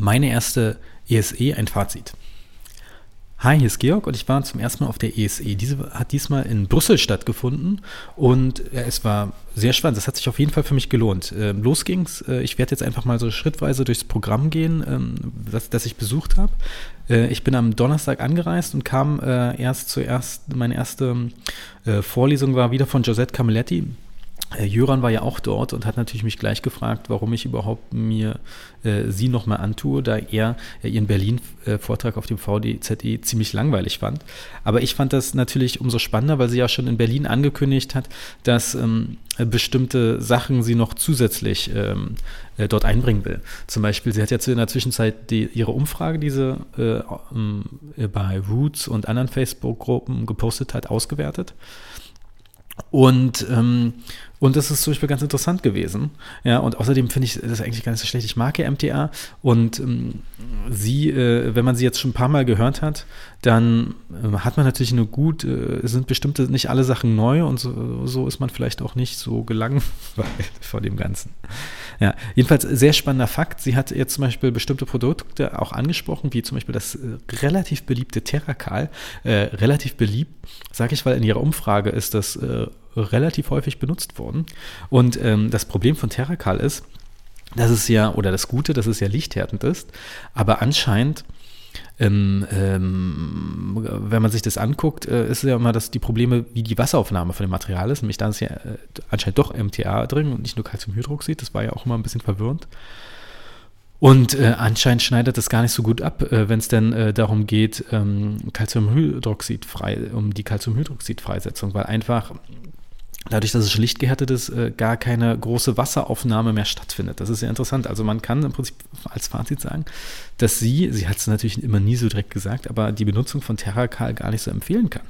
Meine erste ESE, ein Fazit. Hi, hier ist Georg und ich war zum ersten Mal auf der ESE. Diese hat diesmal in Brüssel stattgefunden und es war sehr spannend. Das hat sich auf jeden Fall für mich gelohnt. Ähm, los ging's. Äh, ich werde jetzt einfach mal so schrittweise durchs Programm gehen, ähm, das, das ich besucht habe. Äh, ich bin am Donnerstag angereist und kam äh, erst zuerst, meine erste Vorlesung war wieder von Josette Camilletti Jöran war ja auch dort und hat natürlich mich gleich gefragt, warum ich überhaupt mir äh, sie nochmal antue, da er äh, ihren Berlin-Vortrag auf dem VDZE ziemlich langweilig fand. Aber ich fand das natürlich umso spannender, weil sie ja schon in Berlin angekündigt hat, dass ähm, bestimmte Sachen sie noch zusätzlich ähm, äh, dort einbringen will. Zum Beispiel, sie hat jetzt in der Zwischenzeit die, ihre Umfrage, die sie äh, ähm, bei Roots und anderen Facebook-Gruppen gepostet hat, ausgewertet. Und, ähm, und das ist zum Beispiel ganz interessant gewesen. Ja, und außerdem finde ich das eigentlich gar nicht so schlecht. Ich mag ja MTA und ähm, sie, äh, wenn man sie jetzt schon ein paar Mal gehört hat, dann äh, hat man natürlich eine gut, äh, sind bestimmte, nicht alle Sachen neu und so, so ist man vielleicht auch nicht so gelangweilt vor dem Ganzen. Ja, jedenfalls sehr spannender Fakt. Sie hat jetzt zum Beispiel bestimmte Produkte auch angesprochen, wie zum Beispiel das äh, relativ beliebte Terracal. Äh, relativ beliebt, sage ich, weil in ihrer Umfrage ist das äh, relativ häufig benutzt worden. Und ähm, das Problem von Terracal ist, dass es ja, oder das Gute, dass es ja lichthärtend ist, aber anscheinend ähm, ähm, wenn man sich das anguckt, äh, ist ja immer das, die Probleme, wie die Wasseraufnahme von dem Material ist. Nämlich da ist ja äh, anscheinend doch MTA drin und nicht nur Calciumhydroxid. Das war ja auch immer ein bisschen verwirrend. Und äh, anscheinend schneidet das gar nicht so gut ab, äh, wenn es denn äh, darum geht, ähm, Calciumhydroxid frei, um die Calciumhydroxid-Freisetzung, weil einfach dadurch, dass es schlicht gehärtet ist, äh, gar keine große Wasseraufnahme mehr stattfindet. Das ist sehr interessant. Also man kann im Prinzip als Fazit sagen, dass sie, sie hat es natürlich immer nie so direkt gesagt, aber die Benutzung von Terracal gar nicht so empfehlen kann.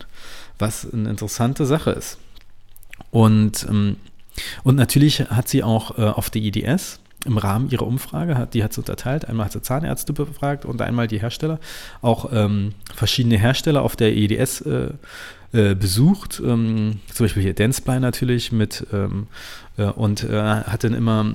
Was eine interessante Sache ist. Und, ähm, und natürlich hat sie auch äh, auf der IDS im Rahmen ihrer Umfrage, hat, die hat sie unterteilt, einmal hat sie Zahnärzte befragt und einmal die Hersteller, auch ähm, verschiedene Hersteller auf der EDS äh, äh, besucht, ähm, zum Beispiel hier Danceply natürlich mit ähm, äh, und äh, hat dann immer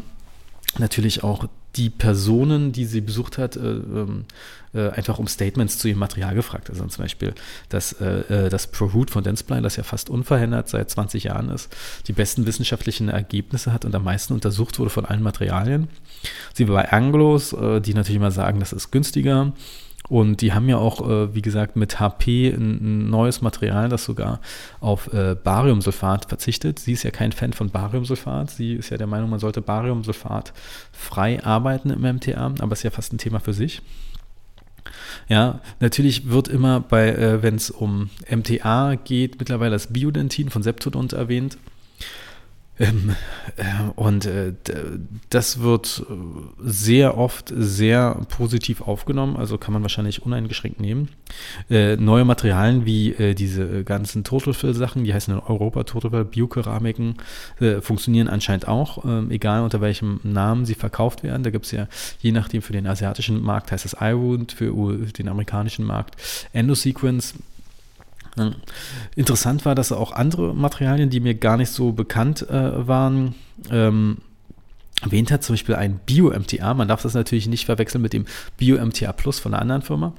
natürlich auch die Personen, die sie besucht hat, äh, ähm, äh, einfach um Statements zu ihrem Material gefragt. Also zum Beispiel das, äh, das ProRoot von Danceply, das ja fast unverändert seit 20 Jahren ist, die besten wissenschaftlichen Ergebnisse hat und am meisten untersucht wurde von allen Materialien. Sie war bei Anglos, die natürlich immer sagen, das ist günstiger. Und die haben ja auch, äh, wie gesagt, mit HP ein, ein, neues Material, das sogar auf äh, Bariumsulfat verzichtet. Sie ist ja kein Fan von Bariumsulfat. Sie ist ja der Meinung, man sollte Bariumsulfat frei arbeiten im MTA, aber ist ja fast ein Thema für sich. Ja, natürlich wird immer bei, äh, wenn es um MTA geht, mittlerweile das Biodentin von Septodont erwähnt. Ähm, äh, und äh, das wird sehr oft sehr positiv aufgenommen, also kann man wahrscheinlich uneingeschränkt nehmen. Äh, neue Materialien wie äh, diese ganzen Totalfill-Sachen, die heißen in Europa Totalfill, Biokeramiken, äh, funktionieren anscheinend auch, ähm, egal unter welchem Namen sie verkauft werden. Da gibt es ja, je nachdem für den asiatischen Markt heißt es iWound, für den amerikanischen Markt Endosequence Interessant war, dass auch andere Materialien, die mir gar nicht so bekannt äh, waren, ähm, erwähnt hat, zum Beispiel ein Bio-MTA, man darf das natürlich nicht verwechseln mit dem Bio-MTA Plus von einer anderen Firma,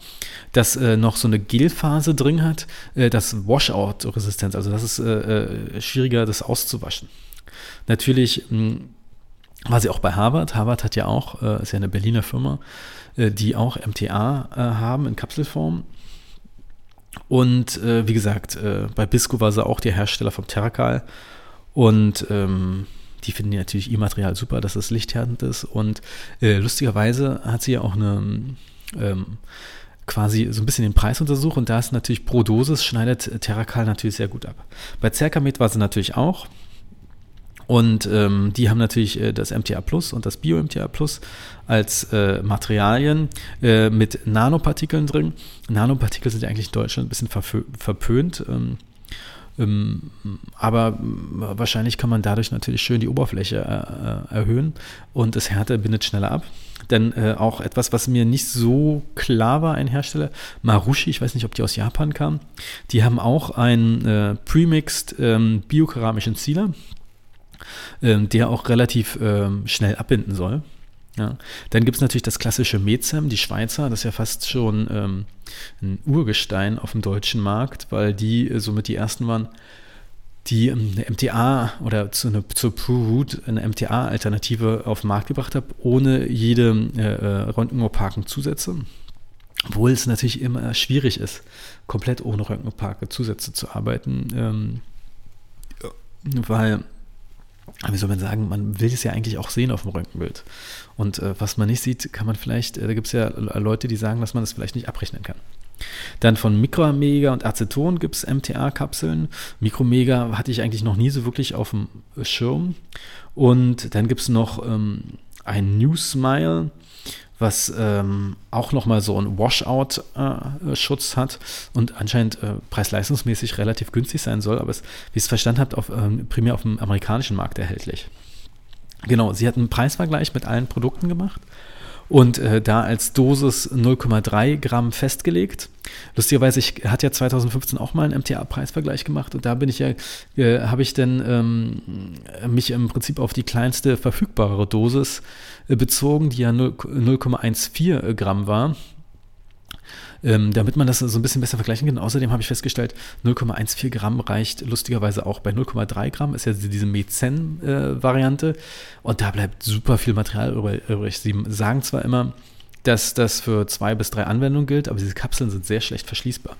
das äh, noch so eine Gelphase drin hat, äh, das Washout-Resistenz, also das ist äh, äh schwieriger, das auszuwaschen. Natürlich mh, hm, war sie auch bei Harvard. Harvard hat ja auch, äh, ist ja eine Berliner Firma, äh, die auch MTA haben in Kapselform und äh, wie gesagt, äh, bei Bisco war sie auch der Hersteller vom Terracal. Und ähm, die finden natürlich ihr Material super, dass es lichthärtend ist. Und äh, lustigerweise hat sie ja auch eine ähm, quasi so ein bisschen den Preis untersucht und da ist natürlich pro Dosis schneidet Terracal natürlich sehr gut ab. Bei Cercamet war sie natürlich auch. Und ähm, die haben natürlich äh, das MTA Plus und das Bio-MTA Plus als äh, Materialien äh, mit Nanopartikeln drin. Nanopartikel sind ja eigentlich in Deutschland ein bisschen verpönt. Ähm, ähm, aber wahrscheinlich kann man dadurch natürlich schön die Oberfläche äh, äh, erhöhen und das Härte bindet schneller ab. Denn äh, auch etwas, was mir nicht so klar war, ein Hersteller, Marushi, ich weiß nicht, ob die aus Japan kam, die haben auch einen äh, premixed ähm, biokeramischen Sealer, ähm, der auch relativ ähm, schnell abbinden soll. Ja. Dann gibt es natürlich das klassische Mezem, die Schweizer, das ist ja fast schon ähm, ein Urgestein auf dem deutschen Markt, weil die äh, somit die ersten waren, die ähm, eine MTA oder zu eine, zur ProRoot eine MTA-Alternative auf den Markt gebracht habe, ohne jede äh, äh röntgenopaken Zusätze. Obwohl es natürlich immer schwierig ist, komplett ohne röntgenopake Zusätze zu arbeiten, ähm, weil wie soll man sagen, man will es ja eigentlich auch sehen auf dem Röntgenbild. Und äh, was man nicht sieht, kann man vielleicht, äh, da gibt es ja Leute, die sagen, dass man das vielleicht nicht abrechnen kann. Dann von Mikromega und Aceton gibt es MTA-Kapseln. Mikromega hatte ich eigentlich noch nie so wirklich auf dem Schirm. Und dann gibt es noch ähm, ein New Smile was ähm, auch nochmal so einen Washout-Schutz äh, hat und anscheinend äh, preis-leistungsmäßig relativ günstig sein soll, aber es, wie ich es verstanden habe, ähm, primär auf dem amerikanischen Markt erhältlich. Genau, sie hat einen Preisvergleich mit allen Produkten gemacht und äh, da als Dosis 0,3 Gramm festgelegt. Lustigerweise, ich hatte ja 2015 auch mal einen MTA-Preisvergleich gemacht und da bin ich ja, äh, habe ich dann ähm, mich im Prinzip auf die kleinste verfügbare Dosis äh, bezogen, die ja 0,14 Gramm war ähm, damit man das so ein bisschen besser vergleichen kann. Außerdem habe ich festgestellt, 0,14 Gramm reicht lustigerweise auch bei 0,3 Gramm, ist ja diese Mezen-Variante. Äh, und da bleibt super viel Material übrig. Sie sagen zwar immer, dass das für zwei bis drei Anwendungen gilt, aber diese Kapseln sind sehr schlecht verschließbar.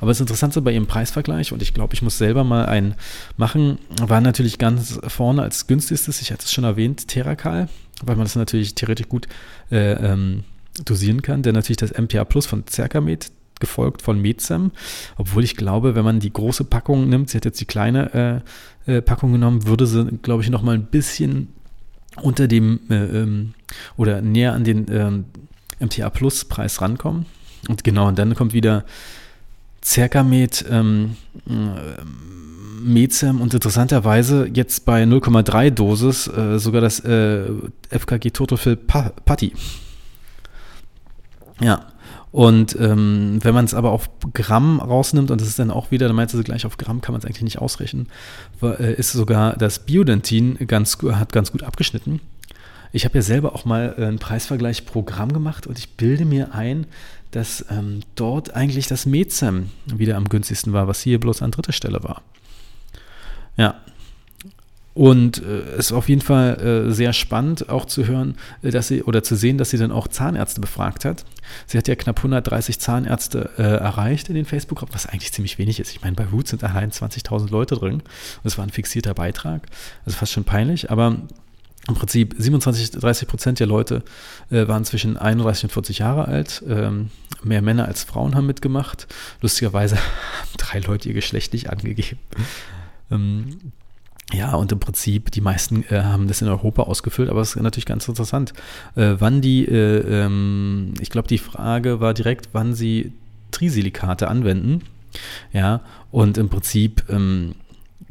Aber das Interessante bei ihrem Preisvergleich, und ich glaube, ich muss selber mal einen machen, war natürlich ganz vorne als günstigstes, ich hatte es schon erwähnt, Terracal, weil man das natürlich theoretisch gut äh, ähm, dosieren kann, denn natürlich das MPA Plus von Cercamed gefolgt von Mezem, obwohl ich glaube, wenn man die große Packung nimmt, sie hat jetzt die kleine äh, äh, Packung genommen, würde sie, glaube ich, noch mal ein bisschen unter dem äh, ähm, oder näher an den ähm, MTA Plus Preis rankommen. Und genau, und dann kommt wieder Cercamed ähm, äh, Mezem und interessanterweise jetzt bei 0,3 Dosis äh, sogar das äh, FKG Totofil Putty. Ja. Und ähm, wenn man es aber auf Gramm rausnimmt, und das ist dann auch wieder, dann meinst du gleich auf Gramm kann man es eigentlich nicht ausrechnen, äh, ist sogar das Biodentin ganz, hat ganz gut abgeschnitten. Ich habe ja selber auch mal äh, einen Preisvergleich pro Gramm gemacht und ich bilde mir ein, dass ähm, dort eigentlich das Mezem wieder am günstigsten war, was hier bloß an dritter Stelle war. Ja, und äh, es ist auf jeden Fall äh, sehr spannend auch zu hören, äh, dass sie oder zu sehen, dass sie dann auch Zahnärzte befragt hat. Sie hat ja knapp 130 Zahnärzte erreicht in den Facebook-Gruppen, was eigentlich ziemlich wenig ist. Ich meine, bei Root sind allein 20.000 Leute drin. Es war ein fixierter Beitrag. Also fast schon peinlich, aber im Prinzip 27, 30 Prozent der Leute äh, waren zwischen 31 und 40 Jahre alt. Ähm, mehr Männer als Frauen haben mitgemacht. Lustigerweise haben drei Leute ihr Geschlecht nicht angegeben. Ähm, ja, und im Prinzip, die meisten äh, haben das in Europa ausgefüllt, aber es ist natürlich ganz interessant, äh, wann die, äh, ähm, ich glaube, die Frage war direkt, wann sie Trisilikate anwenden. Ja, und im Prinzip ähm,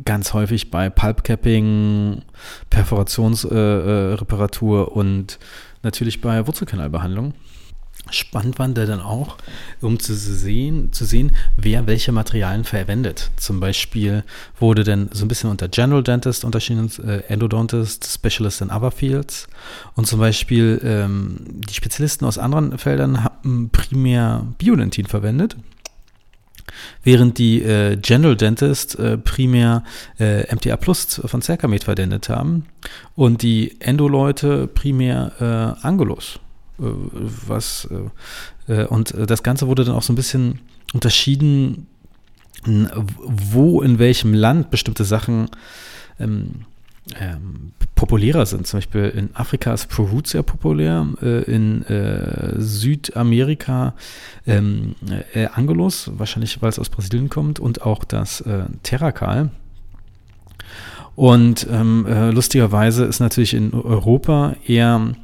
ganz häufig bei Pulpcapping, Perforationsreparatur äh, äh, und natürlich bei Wurzelkanalbehandlung. Spannend war der dann auch, um zu sehen, zu sehen, wer welche Materialien verwendet. Zum Beispiel wurde dann so ein bisschen unter General Dentist unterschieden, äh, Endodontist, Specialist in Other Fields. Und zum Beispiel ähm, die Spezialisten aus anderen Feldern haben primär Biodentin verwendet, während die äh, General Dentist äh, primär äh, MTA Plus von Cercamed verwendet haben und die Endo-Leute primär äh, Angulos. Äh, was äh, äh, und das Ganze wurde dann auch so ein bisschen unterschieden, wo in welchem Land bestimmte Sachen ähm, ähm, populärer sind. Zum Beispiel in Afrika ist Peru sehr populär, äh, in äh, Südamerika ähm, äh, Angelus, wahrscheinlich weil es aus Brasilien kommt, und auch das Terrakal. Und ähm, lustigerweise ist natürlich in Europa eher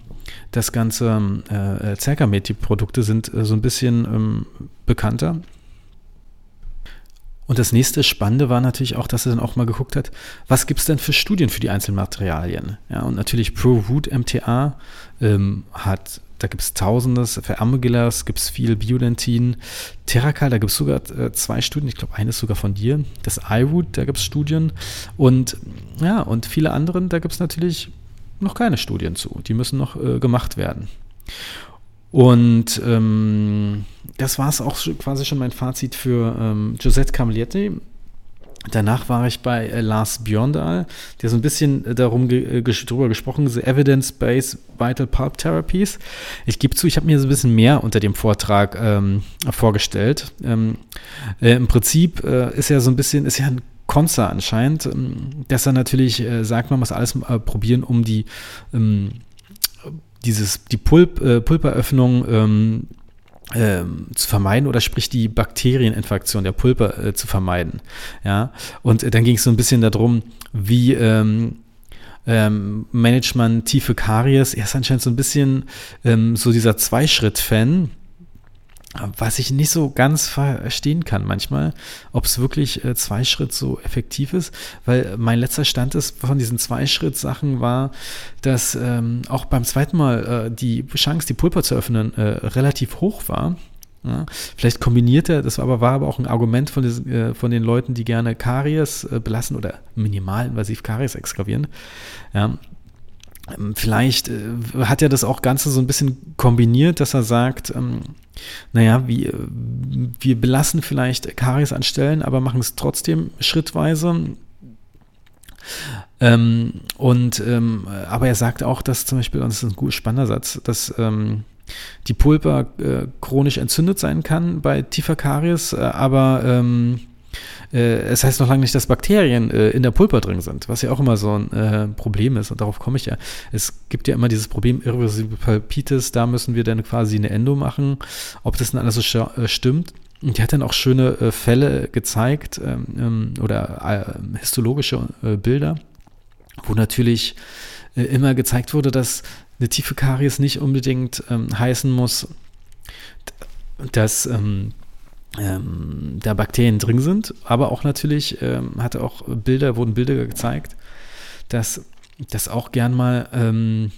das ganze äh, Cercamed-Produkte sind äh, so ein bisschen ähm, bekannter. Und das nächste Spannende war natürlich auch, dass er dann auch mal geguckt hat, was gibt es denn für Studien für die einzelnen Materialien? Ja, und natürlich ProRoot MTA ähm, hat, da gibt es Tausendes, für Amogilas gibt es viel Biodentin, Terracal, da gibt es sogar äh, zwei Studien, ich glaube, eine ist sogar von dir, das iRoot, da gibt es Studien und ja, und viele anderen, da gibt es natürlich noch keine Studien zu. Die müssen noch äh, gemacht werden. Und ähm, das war es auch quasi schon mein Fazit für ähm, Giuseppe Camilletti. Danach war ich bei äh, Lars Björndal, der so ein bisschen äh, darum ge äh, drüber gesprochen, The Evidence-Based Vital Pulp Therapies. Ich gebe zu, ich habe mir so ein bisschen mehr unter dem Vortrag ähm, vorgestellt. Ähm, äh, Im Prinzip äh, ist ja so ein bisschen, ist ja ein Konzer anscheinend, ähm, dass er natürlich äh, sagt, man muss alles probieren, um die ähm, dieses, die Pulp, Pulperöffnung ähm, ähm, zu vermeiden oder sprich die Bakterieninfektion der Pulper äh, zu vermeiden. Ja, und äh, dann ging es so ein bisschen darum, wie ähm, ähm, managt man tiefe Karies. Er ist anscheinend so ein bisschen ähm, so dieser Zweischritt-Fan was ich nicht so ganz verstehen kann manchmal, ob es wirklich äh, Zweischritt so effektiv ist, weil mein letzter Stand ist von diesen Zweischritt-Sachen war, dass ähm, auch beim zweiten Mal äh, die Chance, die Pulper zu öffnen, äh, relativ hoch war. Ja, vielleicht kombiniert er, das war aber, war aber auch ein Argument von, des, äh, von den Leuten, die gerne Karies äh, belassen oder minimalinvasiv Karies exgravieren. Ja, vielleicht äh, hat er das auch Ganze so ein bisschen kombiniert, dass er sagt, ähm, naja, wir, wir belassen vielleicht Karies an Stellen, aber machen es trotzdem schrittweise. Ähm, und ähm, aber er sagt auch, dass zum Beispiel, und das ist ein gut spannender Satz, dass ähm, die Pulpa äh, chronisch entzündet sein kann bei tiefer Karies, äh, aber äh, es heißt noch lange nicht, dass Bakterien äh, in der Pulper drin sind, was ja auch immer so ein äh, Problem ist und darauf komme ich ja. Es gibt ja immer dieses Problem irreversible Palpitis, da müssen wir dann quasi eine Endo machen, ob das dann alles so stimmt. Und die hat dann auch schöne Fälle gezeigt ähm, ähm oder histologische Bilder, wo natürlich immer gezeigt wurde, dass eine tiefe Karies nicht unbedingt ähm, heißen muss, dass ähm, ähm, da Bakterien drin sind, aber auch natürlich ähm, hatte auch Bilder, wurden Bilder gezeigt, dass das auch gern mal ähm,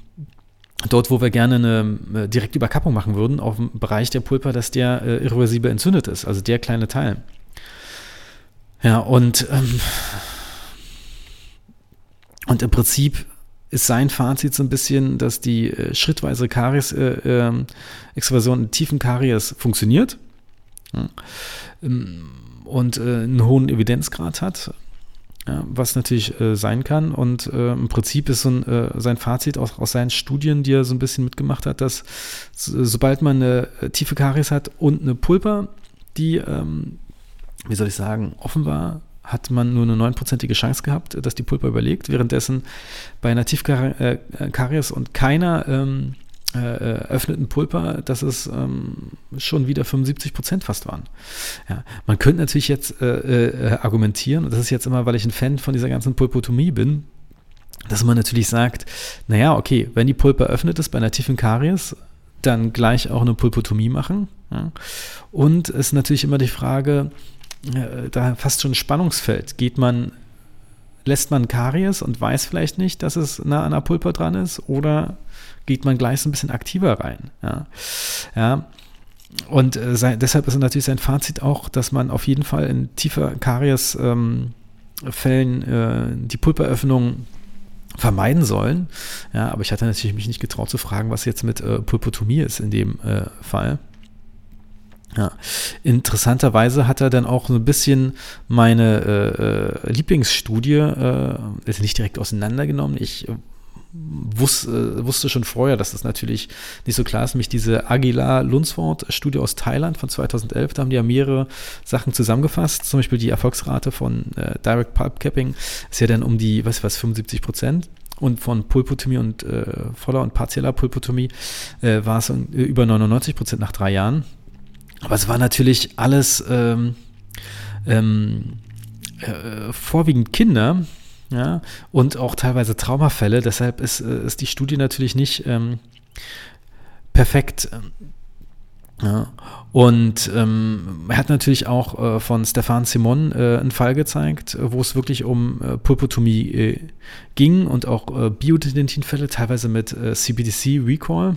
dort, wo wir gerne eine äh, direkte Überkappung machen würden, auf dem Bereich der Pulpa, dass der äh, irreversibel entzündet ist, also der kleine Teil. Ja, und, ähm, und im Prinzip ist sein Fazit so ein bisschen, dass die äh, schrittweise Karies-Extraversion äh, in tiefen Karies funktioniert und äh, einen hohen Evidenzgrad hat, ja, was natürlich äh, sein kann. Und äh, im Prinzip ist so ein, äh, sein Fazit aus, aus, seinen Studien, die er so ein bisschen mitgemacht hat, dass so, sobald man eine äh, tiefe Karies hat und eine Pulpa, die, ähm, wie soll ich sagen, offen war, hat man nur eine neunprozentige Chance gehabt, dass die Pulpa überlegt. Währenddessen bei einer Tiefkaries und keiner ähm, äh, öffneten Pulper, dass es ähm, schon wieder 75 Prozent fast waren. Ja, man könnte natürlich jetzt äh, äh, argumentieren, und das ist jetzt immer, weil ich ein Fan von dieser ganzen Pulpotomie bin, dass man natürlich sagt, naja, okay, wenn die Pulpe öffnet ist bei einer tiefen Karies, dann gleich auch eine Pulpotomie machen. Ja. Und es ist natürlich immer die Frage, äh, da fast schon ein Spannungsfeld. Geht man, lässt man Karies und weiß vielleicht nicht, dass es nah an der Pulpe dran ist, oder geht man gleich so ein bisschen aktiver rein. Ja, ja. Und äh, sein, deshalb ist natürlich sein Fazit auch, dass man auf jeden Fall in tiefer Karies-Fällen ähm, äh, die Pulperöffnung vermeiden sollen. Ja, aber ich hatte natürlich mich nicht getraut zu fragen, was jetzt mit äh, Pulpotomie ist in dem äh, Fall. Ja. Interessanterweise hat er dann auch so ein bisschen meine äh, äh Lieblingsstudie, äh, ist nicht direkt auseinandergenommen. Ich wusste, äh, wusste schon vorher, dass das natürlich nicht so klar ist, nämlich diese Aguilar-Lunsford-Studie aus Thailand von 2011, da haben die ja mehrere Sachen zusammengefasst, zum Beispiel die Erfolgsrate von äh, Direct Pulp Capping ist ja dann um die, was was, 75 Prozent. Und von Pulpotomie und äh, voller und partieller Pulpotomie äh, war es über 99 Prozent nach drei Jahren. Aber es war natürlich alles ähm, ähm, äh, vorwiegend Kinder, ja, und auch teilweise Traumafälle. Deshalb ist, äh, ist die Studie natürlich nicht ähm, perfekt. Ja. Und ähm, er hat natürlich auch äh, von Stefan Simon äh, einen Fall gezeigt, wo es wirklich um äh, Pulpotomie äh, ging und auch äh, Biodentinfälle, teilweise mit CBDC Recall.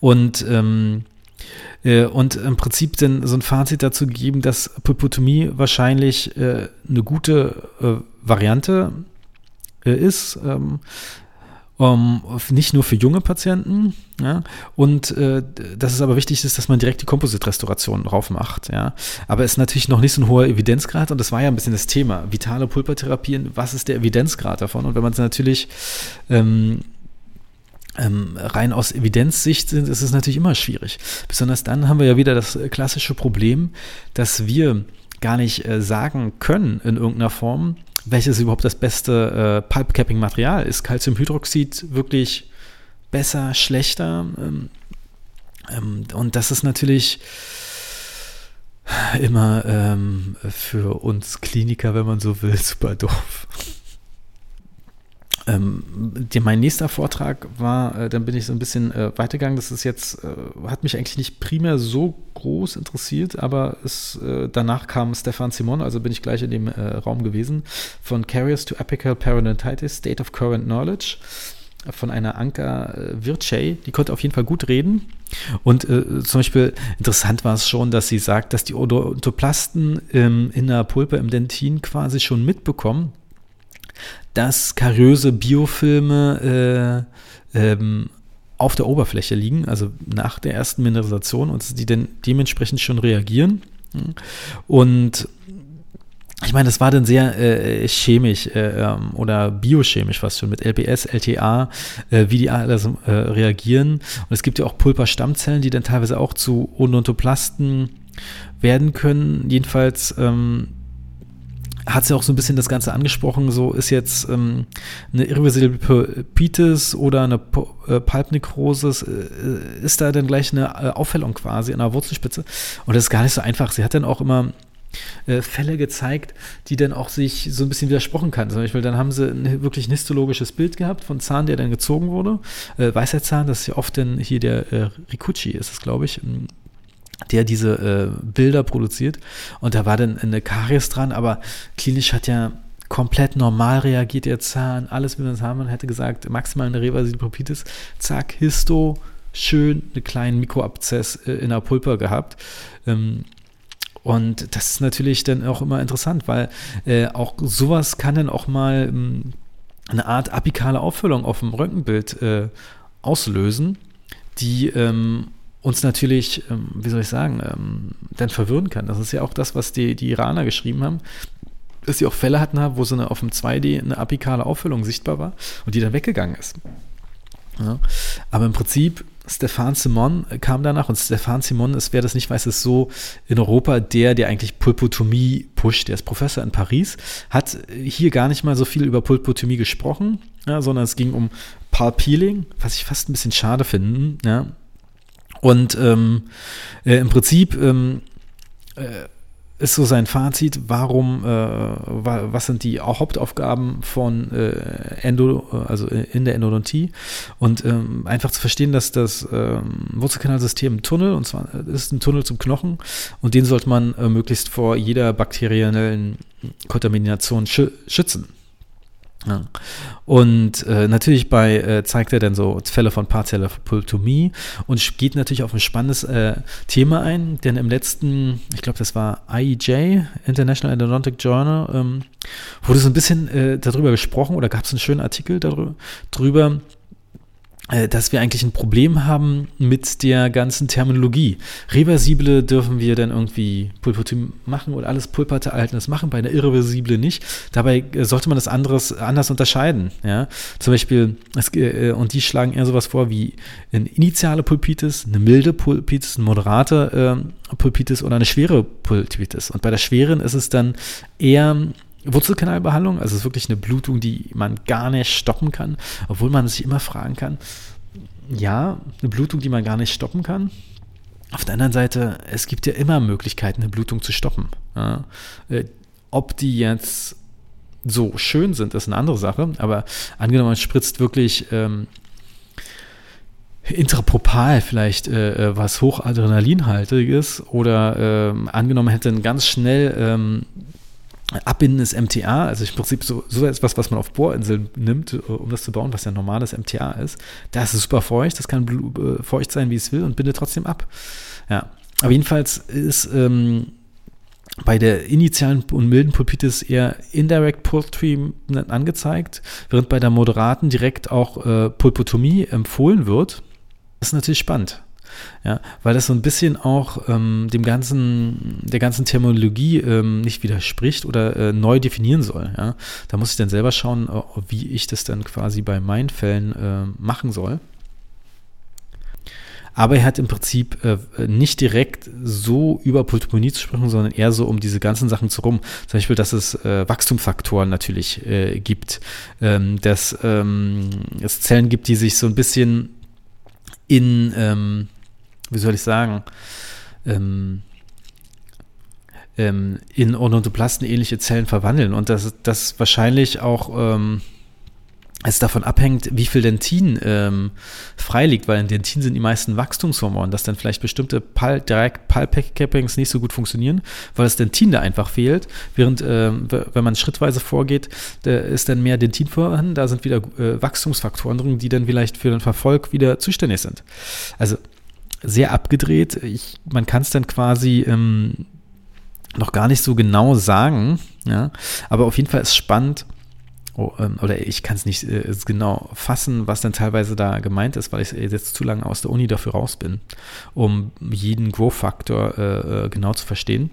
Und ähm, äh, und im Prinzip dann so ein Fazit dazu gegeben, dass Pulpotomie wahrscheinlich äh, eine gute äh, Variante äh, ist. Ähm, um, nicht nur für junge Patienten. Ja, und äh, dass es aber wichtig ist, dass man direkt die Composite-Restauration drauf macht. Ja. Aber es ist natürlich noch nicht so ein hoher Evidenzgrad und das war ja ein bisschen das Thema. Vitale Pulpertherapien, was ist der Evidenzgrad davon? Und wenn man es natürlich ähm, ähm, rein aus Evidenzsicht sind, ist es natürlich immer schwierig. Besonders dann haben wir ja wieder das klassische Problem, dass wir gar nicht äh, sagen können in irgendeiner Form, welches überhaupt das beste äh, Pulp-Capping-Material ist. Calciumhydroxid wirklich besser, schlechter? Ähm, ähm, und das ist natürlich immer ähm, für uns Kliniker, wenn man so will, super doof. Ähm, die, mein nächster Vortrag war, äh, dann bin ich so ein bisschen äh, weitergegangen. Das ist jetzt, äh, hat mich eigentlich nicht primär so groß interessiert, aber es, äh, danach kam Stefan Simon, also bin ich gleich in dem äh, Raum gewesen, von Carriers to Apical Parodontitis, State of Current Knowledge von einer Anka äh, Virchey, die konnte auf jeden Fall gut reden. Und äh, zum Beispiel interessant war es schon, dass sie sagt, dass die Odontoplasten ähm, in der Pulpe im Dentin quasi schon mitbekommen, dass kariöse Biofilme äh, ähm, auf der Oberfläche liegen, also nach der ersten Mineralisation und die dann dementsprechend schon reagieren. Und ich meine, das war dann sehr äh, chemisch äh, ähm, oder biochemisch fast schon mit LPS, LTA, äh, wie die alles äh, reagieren. Und es gibt ja auch Pulperstammzellen, die dann teilweise auch zu Odontoplasten werden können. Jedenfalls ähm, hat sie auch so ein bisschen das Ganze angesprochen, so ist jetzt ähm, eine irreversible Pulpitis oder eine äh, Pulpnekrosis, äh, ist da dann gleich eine äh, Auffällung quasi an der Wurzelspitze und das ist gar nicht so einfach. Sie hat dann auch immer äh, Fälle gezeigt, die dann auch sich so ein bisschen widersprochen kann. Zum Beispiel, dann haben sie ein, wirklich ein histologisches Bild gehabt von Zahn, der dann gezogen wurde. Äh, Weisheitszahn, das ist ja oft dann hier der äh, Rikuchi, ist es, glaube ich, der diese äh, Bilder produziert. Und da war dann eine Karies dran, aber klinisch hat ja komplett normal reagiert der Zahn, alles wie man es haben. Man hätte gesagt, maximal eine reversible Pulpitis, zack, Histo, schön einen kleinen Mikroabzess äh, in der Pulpa gehabt. Ähm, und das ist natürlich dann auch immer interessant, weil äh, auch sowas kann dann auch mal ähm, eine Art apikale Auffüllung auf dem Röntgenbild äh, auslösen, die ähm, uns natürlich, ähm, wie soll ich sagen, ähm, dann verwirren kann. Das ist ja auch das, was die, die Iraner geschrieben haben, dass sie auch Fälle hatten, wo so eine, auf dem 2D eine apikale Auffüllung sichtbar war und die dann weggegangen ist. Ja. Aber im Prinzip, Stefan Simon kam danach und Stefan Simon ist, wer das nicht weiß, ist so in Europa der, der eigentlich Pulpotomie pusht. Der ist Professor in Paris, hat hier gar nicht mal so viel über Pulpotomie gesprochen, ja, sondern es ging um Pulp Peeling, was ich fast ein bisschen schade finde. Ja. Und ähm, äh, im Prinzip ähm, äh, ist so sein Fazit, warum, äh, was sind die Hauptaufgaben von äh, Endo, also in der Endodontie und ähm, einfach zu verstehen, dass das ähm, Wurzelkanalsystem ein Tunnel, und zwar ist ein Tunnel zum Knochen und den sollte man äh, möglichst vor jeder bakteriellen Kontamination schü schützen. Ja. Und äh, natürlich bei äh, zeigt er dann so Fälle von partieller Pultomie und geht natürlich auf ein spannendes äh, Thema ein, denn im letzten, ich glaube, das war IEJ, International Endodontic Journal, ähm, wurde so ein bisschen äh, darüber gesprochen oder gab es einen schönen Artikel darüber, dass wir eigentlich ein Problem haben mit der ganzen Terminologie. Reversible dürfen wir dann irgendwie Pulpotim machen oder alles pulperte Erhaltenes machen, bei der Irreversible nicht. Dabei äh, sollte man das anderes anders unterscheiden. Ja? Zum Beispiel, es, äh, und die schlagen eher sowas vor wie eine initiale Pulpitis, eine milde Pulpitis, eine moderate äh, Pulpitis oder eine schwere Pulpitis. Und bei der schweren ist es dann eher Wurzelkanalbehandlung, also es ist wirklich eine Blutung, die man gar nicht stoppen kann, obwohl man sich immer fragen kann, ja, eine Blutung, die man gar nicht stoppen kann. Auf der anderen Seite, es gibt ja immer Möglichkeiten, eine Blutung zu stoppen. Ja. Äh, ob die jetzt so schön sind, ist eine andere Sache, aber angenommen, man spritzt wirklich ähm, intrapropal vielleicht äh, äh was hochadrenalinhaltiges oder äh, angenommen hätte ganz schnell ähm, abbindendes MTA, also im Prinzip so, so etwas, was man auf Bohrinseln nimmt, äh, um das zu bauen, was ja normales MTA ist. Das ist super feucht, das kann äh, feucht sein, wie es will und bindet trotzdem ab. Ja, aber jedenfalls ist ähm, bei der initialen und milden Pulpitis eher Indirect Poultry angezeigt, während bei der moderaten direkt auch äh, Pulpotomie empfohlen wird. Das ist natürlich spannend. Ja, weil das so ein bisschen auch ähm, dem ganzen, der ganzen Terminologie ähm, nicht widerspricht oder äh, neu definieren soll. Ja. Da muss ich dann selber schauen, äh, wie ich das dann quasi bei meinen Fällen äh, machen soll. Aber er hat im Prinzip äh, nicht direkt so über Pulmonie zu sprechen, sondern eher so um diese ganzen Sachen zu rum. Zum Beispiel, dass es äh, Wachstumsfaktoren natürlich äh, gibt, ähm, dass ähm, es Zellen gibt, die sich so ein bisschen in, ähm, wie soll ich sagen, ähm, ähm, in Odontoplasten ähnliche Zellen verwandeln. Und dass das wahrscheinlich auch ähm, es davon abhängt, wie viel Dentin ähm, freiliegt, weil in Dentin sind die meisten Wachstumshormone, dass dann vielleicht bestimmte Pal direkt Pulp-Cappings nicht so gut funktionieren, weil das Dentin da einfach fehlt, während ähm, wenn man schrittweise vorgeht, da ist dann mehr Dentin vorhanden, da sind wieder äh, Wachstumsfaktoren drin, die dann vielleicht für den Verfolg wieder zuständig sind. Also sehr abgedreht. Ich, man kann es dann quasi ähm, noch gar nicht so genau sagen, ja, aber auf jeden Fall ist spannend, Oh, ähm, oder ich kann es nicht äh, genau fassen, was dann teilweise da gemeint ist, weil ich jetzt zu lange aus der Uni dafür raus bin, um jeden Growth-Faktor äh, äh, genau zu verstehen.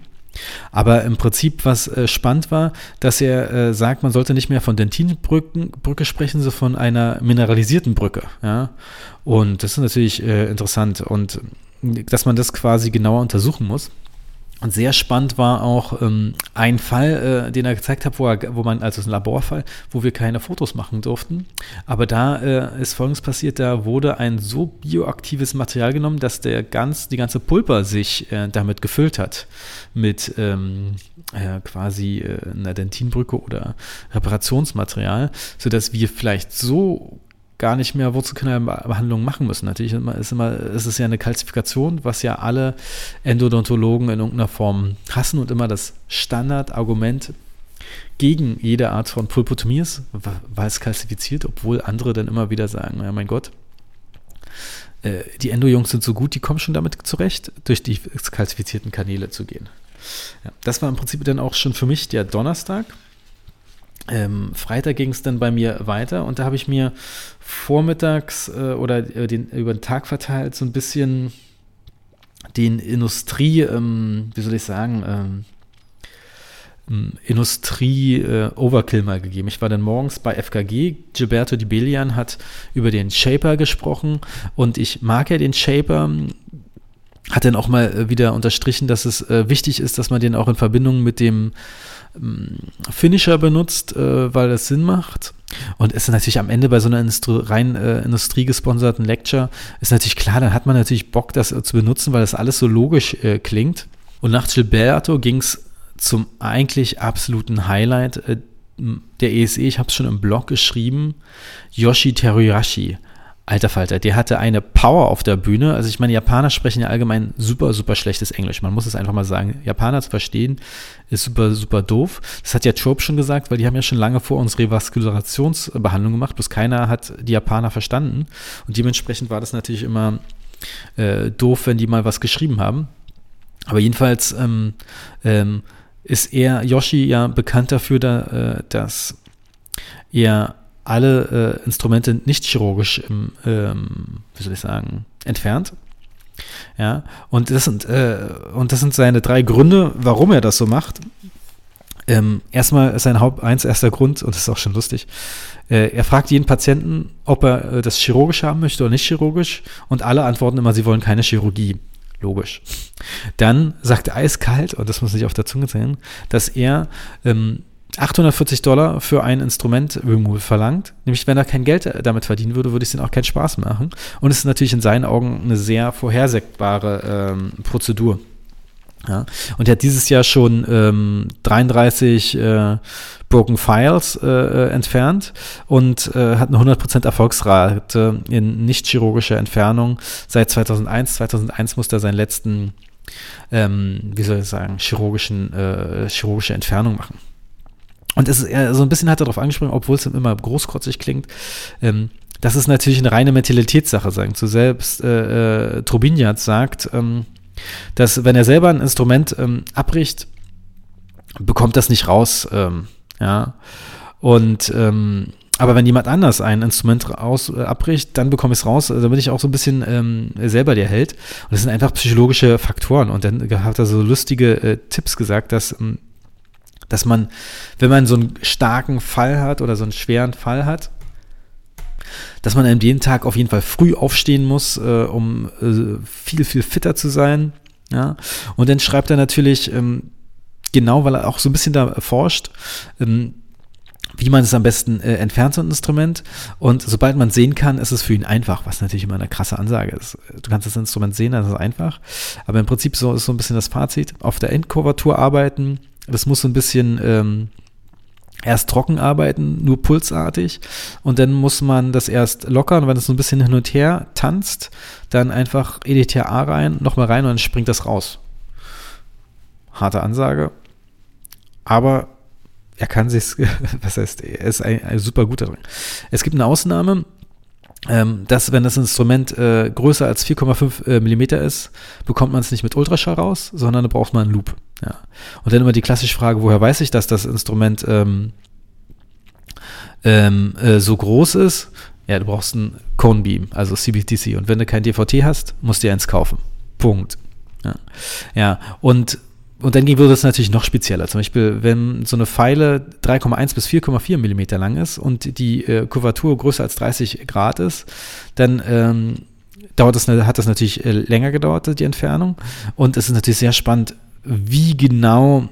Aber im Prinzip, was äh, spannend war, dass er äh, sagt, man sollte nicht mehr von Dentinbrücke sprechen, sondern von einer mineralisierten Brücke. Ja? Und das ist natürlich äh, interessant und dass man das quasi genauer untersuchen muss. Und sehr spannend war auch ähm, ein Fall, äh, den er gezeigt hat, wo, er, wo man, also ein Laborfall, wo wir keine Fotos machen durften. Aber da äh, ist Folgendes passiert, da wurde ein so bioaktives Material genommen, dass der ganz, die ganze Pulper sich äh, damit gefüllt hat. Mit ähm, äh, quasi äh, einer Dentinbrücke oder Reparationsmaterial, sodass wir vielleicht so gar nicht mehr Wurzelkanalbehandlungen machen müssen. Natürlich ist, immer, ist es ja eine Kalzifikation, was ja alle Endodontologen in irgendeiner Form hassen und immer das Standardargument gegen jede Art von Pulpotomie ist, weil es kalzifiziert, obwohl andere dann immer wieder sagen, ja mein Gott, äh, die Endo-Jungs sind so gut, die kommen schon damit zurecht, durch die kalzifizierten Kanäle zu gehen. Ja, das war im Prinzip dann auch schon für mich der Donnerstag. Ähm, Freitag ging es dann bei mir weiter und da habe ich mir vormittags äh, oder äh, den, über den Tag verteilt so ein bisschen den Industrie, ähm, wie soll ich sagen, ähm, ähm Industrie-Overkill äh, mal gegeben. Ich war dann morgens bei FKG. Gilberto Di Belian hat über den Shaper gesprochen und ich mag ja den Shaper. Hat dann auch mal äh, wieder unterstrichen, dass es äh, wichtig ist, dass man den auch in Verbindung mit dem Finisher benutzt, äh, weil das Sinn macht. Und ist natürlich am Ende bei so einer Industrie, rein äh, industriegesponserten Lecture, ist natürlich klar, dann hat man natürlich Bock, das äh, zu benutzen, weil das alles so logisch äh, klingt. Und nach Gilberto ging es zum eigentlich absoluten Highlight äh, der ESE, ich habe es schon im Blog geschrieben, Yoshi Teruyashi. Alter Falter, der hatte eine Power auf der Bühne. Also ich meine, Japaner sprechen ja allgemein super, super schlechtes Englisch. Man muss es einfach mal sagen. Japaner zu verstehen ist super, super doof. Das hat ja Trope schon gesagt, weil die haben ja schon lange vor uns Revaskularationsbehandlung gemacht, bloß keiner hat die Japaner verstanden. Und dementsprechend war das natürlich immer äh, doof, wenn die mal was geschrieben haben. Aber jedenfalls ähm, ähm, ist er, Yoshi, ja bekannt dafür, da, äh, dass er alle äh, Instrumente nicht chirurgisch, ähm, wie soll ich sagen, entfernt. Ja, und das sind, äh, und das sind seine drei Gründe, warum er das so macht. Ähm, erstmal ist sein Haupt eins erster Grund, und das ist auch schon lustig, äh, er fragt jeden Patienten, ob er äh, das chirurgisch haben möchte oder nicht chirurgisch, und alle antworten immer, sie wollen keine Chirurgie. Logisch. Dann sagt er eiskalt, und das muss nicht auf der Zunge sein, dass er ähm, 840 Dollar für ein Instrument Remove verlangt. Nämlich, wenn er kein Geld damit verdienen würde, würde es ihm auch keinen Spaß machen. Und es ist natürlich in seinen Augen eine sehr vorhersehbare ähm, Prozedur. Ja. Und er hat dieses Jahr schon ähm, 33 äh, Broken Files äh, äh, entfernt und äh, hat eine 100% Erfolgsrate in nicht chirurgischer Entfernung. Seit 2001, 2001 musste er seinen letzten, ähm, wie soll ich sagen, chirurgischen, äh, chirurgische Entfernung machen. Und es ist, äh, so ein bisschen hat er darauf angesprochen, obwohl es immer großkotzig klingt, ähm, das ist natürlich eine reine Mentalitätssache, sagen zu selbst. Äh, äh, Trubinjat sagt, ähm, dass wenn er selber ein Instrument ähm, abbricht, bekommt das nicht raus, ähm, ja. Und ähm, aber wenn jemand anders ein Instrument raus, äh, abbricht, dann bekomme ich es raus. Also bin ich auch so ein bisschen ähm, selber der Held. Und das sind einfach psychologische Faktoren. Und dann hat er so lustige äh, Tipps gesagt, dass, ähm, dass man, wenn man so einen starken Fall hat oder so einen schweren Fall hat, dass man an jeden Tag auf jeden Fall früh aufstehen muss, äh, um äh, viel, viel fitter zu sein. Ja? Und dann schreibt er natürlich, ähm, genau, weil er auch so ein bisschen da forscht, ähm, wie man es am besten äh, entfernt, so ein Instrument. Und sobald man sehen kann, ist es für ihn einfach, was natürlich immer eine krasse Ansage ist. Du kannst das Instrument sehen, dann ist es einfach. Aber im Prinzip so ist so ein bisschen das Fazit. Auf der Endkurvatur arbeiten, das muss so ein bisschen ähm, erst trocken arbeiten, nur pulsartig. Und dann muss man das erst lockern. Wenn es so ein bisschen hin und her tanzt, dann einfach EDTA rein, nochmal rein und dann springt das raus. Harte Ansage. Aber er kann sich, was heißt, er ist ein, ein super guter drin. Es gibt eine Ausnahme, ähm, dass wenn das Instrument äh, größer als 4,5 äh, Millimeter ist, bekommt man es nicht mit Ultraschall raus, sondern da braucht man einen Loop. Ja. Und dann immer die klassische Frage, woher weiß ich, dass das Instrument ähm, ähm, äh, so groß ist? Ja, du brauchst einen Cone Beam, also CBTC. Und wenn du kein DVT hast, musst du dir eins kaufen. Punkt. Ja, ja. und und dann wird es natürlich noch spezieller. Zum Beispiel, wenn so eine Pfeile 3,1 bis 4,4 Millimeter lang ist und die äh, Kuvatur größer als 30 Grad ist, dann ähm, dauert das, hat das natürlich äh, länger gedauert, die Entfernung. Und es ist natürlich sehr spannend, wie genau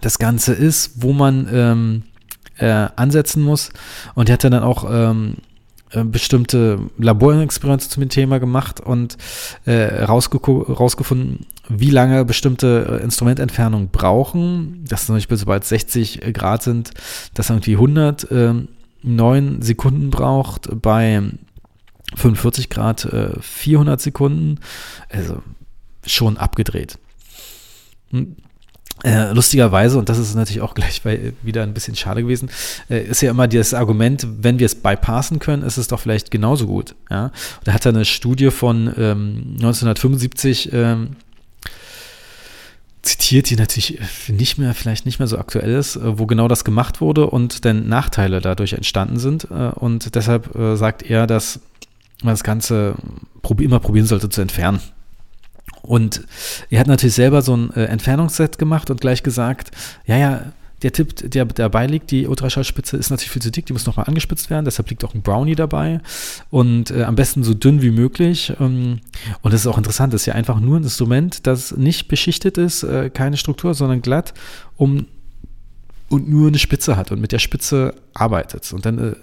das Ganze ist, wo man ähm, äh, ansetzen muss. Und er hat dann auch ähm, äh, bestimmte Laborexperimente zum Thema gemacht und äh, rausgefunden, wie lange bestimmte äh, Instrumententfernungen brauchen. Dass zum Beispiel sobald 60 Grad sind, dass irgendwie 100 äh, 9 Sekunden braucht, bei 45 Grad äh, 400 Sekunden. Also schon abgedreht. Hm. Äh, lustigerweise, und das ist natürlich auch gleich bei, wieder ein bisschen schade gewesen, äh, ist ja immer das Argument, wenn wir es bypassen können, ist es doch vielleicht genauso gut. Ja? Da hat er eine Studie von ähm, 1975 ähm, zitiert, die natürlich nicht mehr, vielleicht nicht mehr so aktuell ist, äh, wo genau das gemacht wurde und dann Nachteile dadurch entstanden sind. Äh, und deshalb äh, sagt er, dass man das Ganze immer probieren sollte zu entfernen. Und er hat natürlich selber so ein äh, Entfernungsset gemacht und gleich gesagt, ja, ja, der Tipp, der dabei liegt, die Ultraschallspitze ist natürlich viel zu dick, die muss nochmal angespitzt werden, deshalb liegt auch ein Brownie dabei und äh, am besten so dünn wie möglich. Ähm, und das ist auch interessant, das ist ja einfach nur ein Instrument, das nicht beschichtet ist, äh, keine Struktur, sondern glatt, um und nur eine Spitze hat und mit der Spitze arbeitet. Und dann äh,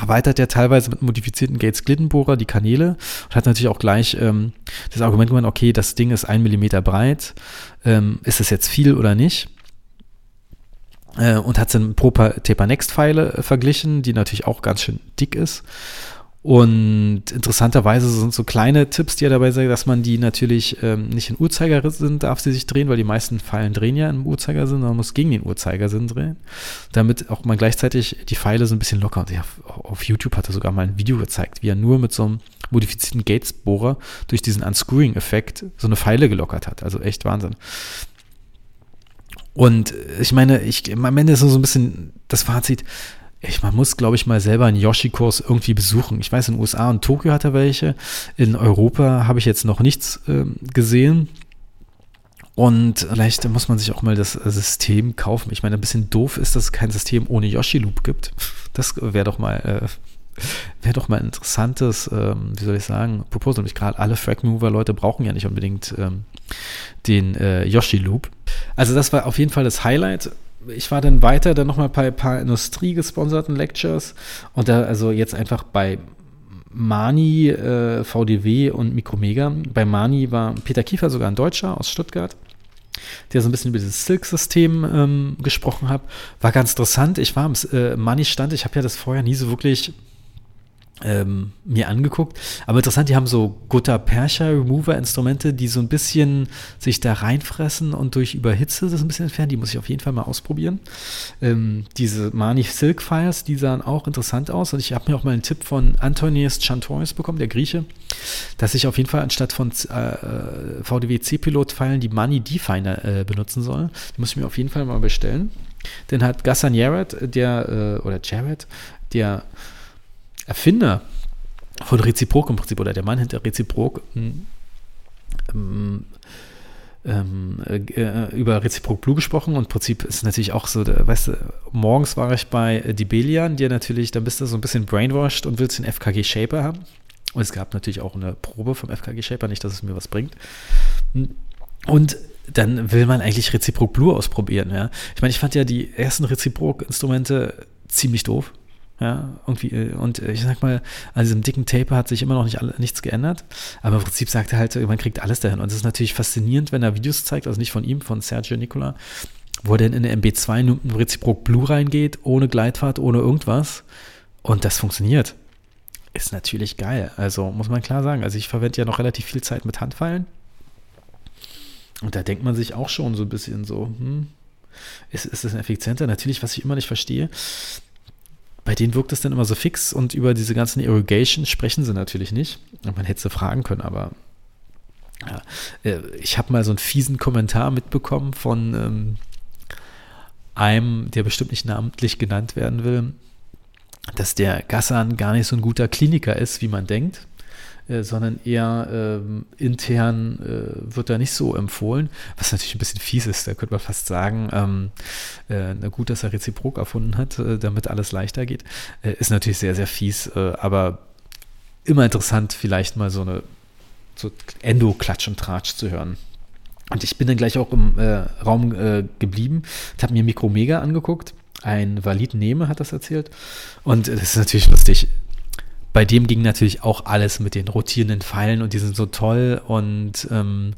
erweitert er teilweise mit modifizierten Gates Gliddenbohrer die Kanäle und hat natürlich auch gleich ähm, das Argument gemacht, okay, das Ding ist ein Millimeter breit, ähm, ist es jetzt viel oder nicht? Äh, und hat dann pro Taper Next Pfeile äh, verglichen, die natürlich auch ganz schön dick ist und interessanterweise sind so kleine Tipps, die er dabei sagt, dass man die natürlich ähm, nicht in Uhrzeigersinn darf sie sich drehen, weil die meisten Pfeilen drehen ja im Uhrzeigersinn, sondern man muss gegen den Uhrzeigersinn drehen, damit auch man gleichzeitig die Pfeile so ein bisschen locker. Und ja, auf YouTube hat er sogar mal ein Video gezeigt, wie er nur mit so einem modifizierten Gates-Bohrer durch diesen Unscrewing-Effekt so eine Pfeile gelockert hat. Also echt Wahnsinn. Und ich meine, ich, am Ende ist so ein bisschen das Fazit, ich, man muss, glaube ich, mal selber einen Yoshi-Kurs irgendwie besuchen. Ich weiß, in den USA und Tokio hat er welche. In Europa habe ich jetzt noch nichts äh, gesehen. Und vielleicht muss man sich auch mal das System kaufen. Ich meine, ein bisschen doof ist, dass es kein System ohne Yoshi-Loop gibt. Das wäre doch mal, äh, wäre doch mal ein interessantes, ähm, wie soll ich sagen, Proposal. Nämlich gerade alle Frag-Mover-Leute brauchen ja nicht unbedingt ähm, den äh, Yoshi-Loop. Also das war auf jeden Fall das Highlight ich war dann weiter, dann nochmal bei ein paar industriegesponserten Lectures und da also jetzt einfach bei Mani, äh, VDW und Mikromega. Bei Mani war Peter Kiefer sogar ein Deutscher aus Stuttgart, der so ein bisschen über dieses Silk-System ähm, gesprochen hat. War ganz interessant. Ich war am äh, Mani-Stand, ich habe ja das vorher nie so wirklich ähm, mir angeguckt. Aber interessant, die haben so Gutta Percha Remover Instrumente, die so ein bisschen sich da reinfressen und durch Überhitze das ein bisschen entfernen. Die muss ich auf jeden Fall mal ausprobieren. Ähm, diese Mani Silk Fires, die sahen auch interessant aus. Und ich habe mir auch mal einen Tipp von Antonius Chantoris bekommen, der Grieche, dass ich auf jeden Fall anstatt von äh, VDW C-Pilot-Pfeilen die Mani Definer äh, benutzen soll. Die muss ich mir auf jeden Fall mal bestellen. Den hat Gassan Jarrett, der, äh, oder Jarrett, der Erfinder von Reziprok im Prinzip oder der Mann hinter Reziprok hm, ähm, ähm, äh, über Reziprok Blue gesprochen und im Prinzip ist natürlich auch so, weißt du, morgens war ich bei Dibelian, dir natürlich, dann bist du so ein bisschen brainwashed und willst den FKG Shaper haben. Und es gab natürlich auch eine Probe vom FKG Shaper, nicht, dass es mir was bringt. Und dann will man eigentlich Reziprok Blue ausprobieren, ja. Ich meine, ich fand ja die ersten Reziprok-Instrumente ziemlich doof. Ja, irgendwie, äh, und äh, ich sag mal, an diesem dicken Taper hat sich immer noch nicht alle, nichts geändert. Aber im Prinzip sagt er halt, man kriegt alles dahin. Und es ist natürlich faszinierend, wenn er Videos zeigt, also nicht von ihm, von Sergio Nicola, wo er denn in der MB2 nur Reziprok Blue reingeht, ohne Gleitfahrt, ohne irgendwas. Und das funktioniert. Ist natürlich geil. Also muss man klar sagen. Also ich verwende ja noch relativ viel Zeit mit Handfallen. Und da denkt man sich auch schon so ein bisschen so, hm, ist, ist das effizienter? Natürlich, was ich immer nicht verstehe, bei denen wirkt es dann immer so fix und über diese ganzen Irrigation sprechen sie natürlich nicht. Man hätte sie fragen können, aber ja, äh, ich habe mal so einen fiesen Kommentar mitbekommen von ähm, einem, der bestimmt nicht namentlich genannt werden will, dass der Gassan gar nicht so ein guter Kliniker ist, wie man denkt. Äh, sondern eher ähm, intern äh, wird da nicht so empfohlen, was natürlich ein bisschen fies ist. Da könnte man fast sagen, ähm, äh, na gut, dass er Reziprok erfunden hat, äh, damit alles leichter geht. Äh, ist natürlich sehr, sehr fies, aber immer interessant, vielleicht mal so eine so Endo-Klatsch und Tratsch zu hören. Und ich bin dann gleich auch im Raum geblieben und habe mir Mikromega angeguckt. Ein Valid Nehme hat das erzählt. Und das ist natürlich lustig bei dem ging natürlich auch alles mit den rotierenden Pfeilen und die sind so toll und, ähm,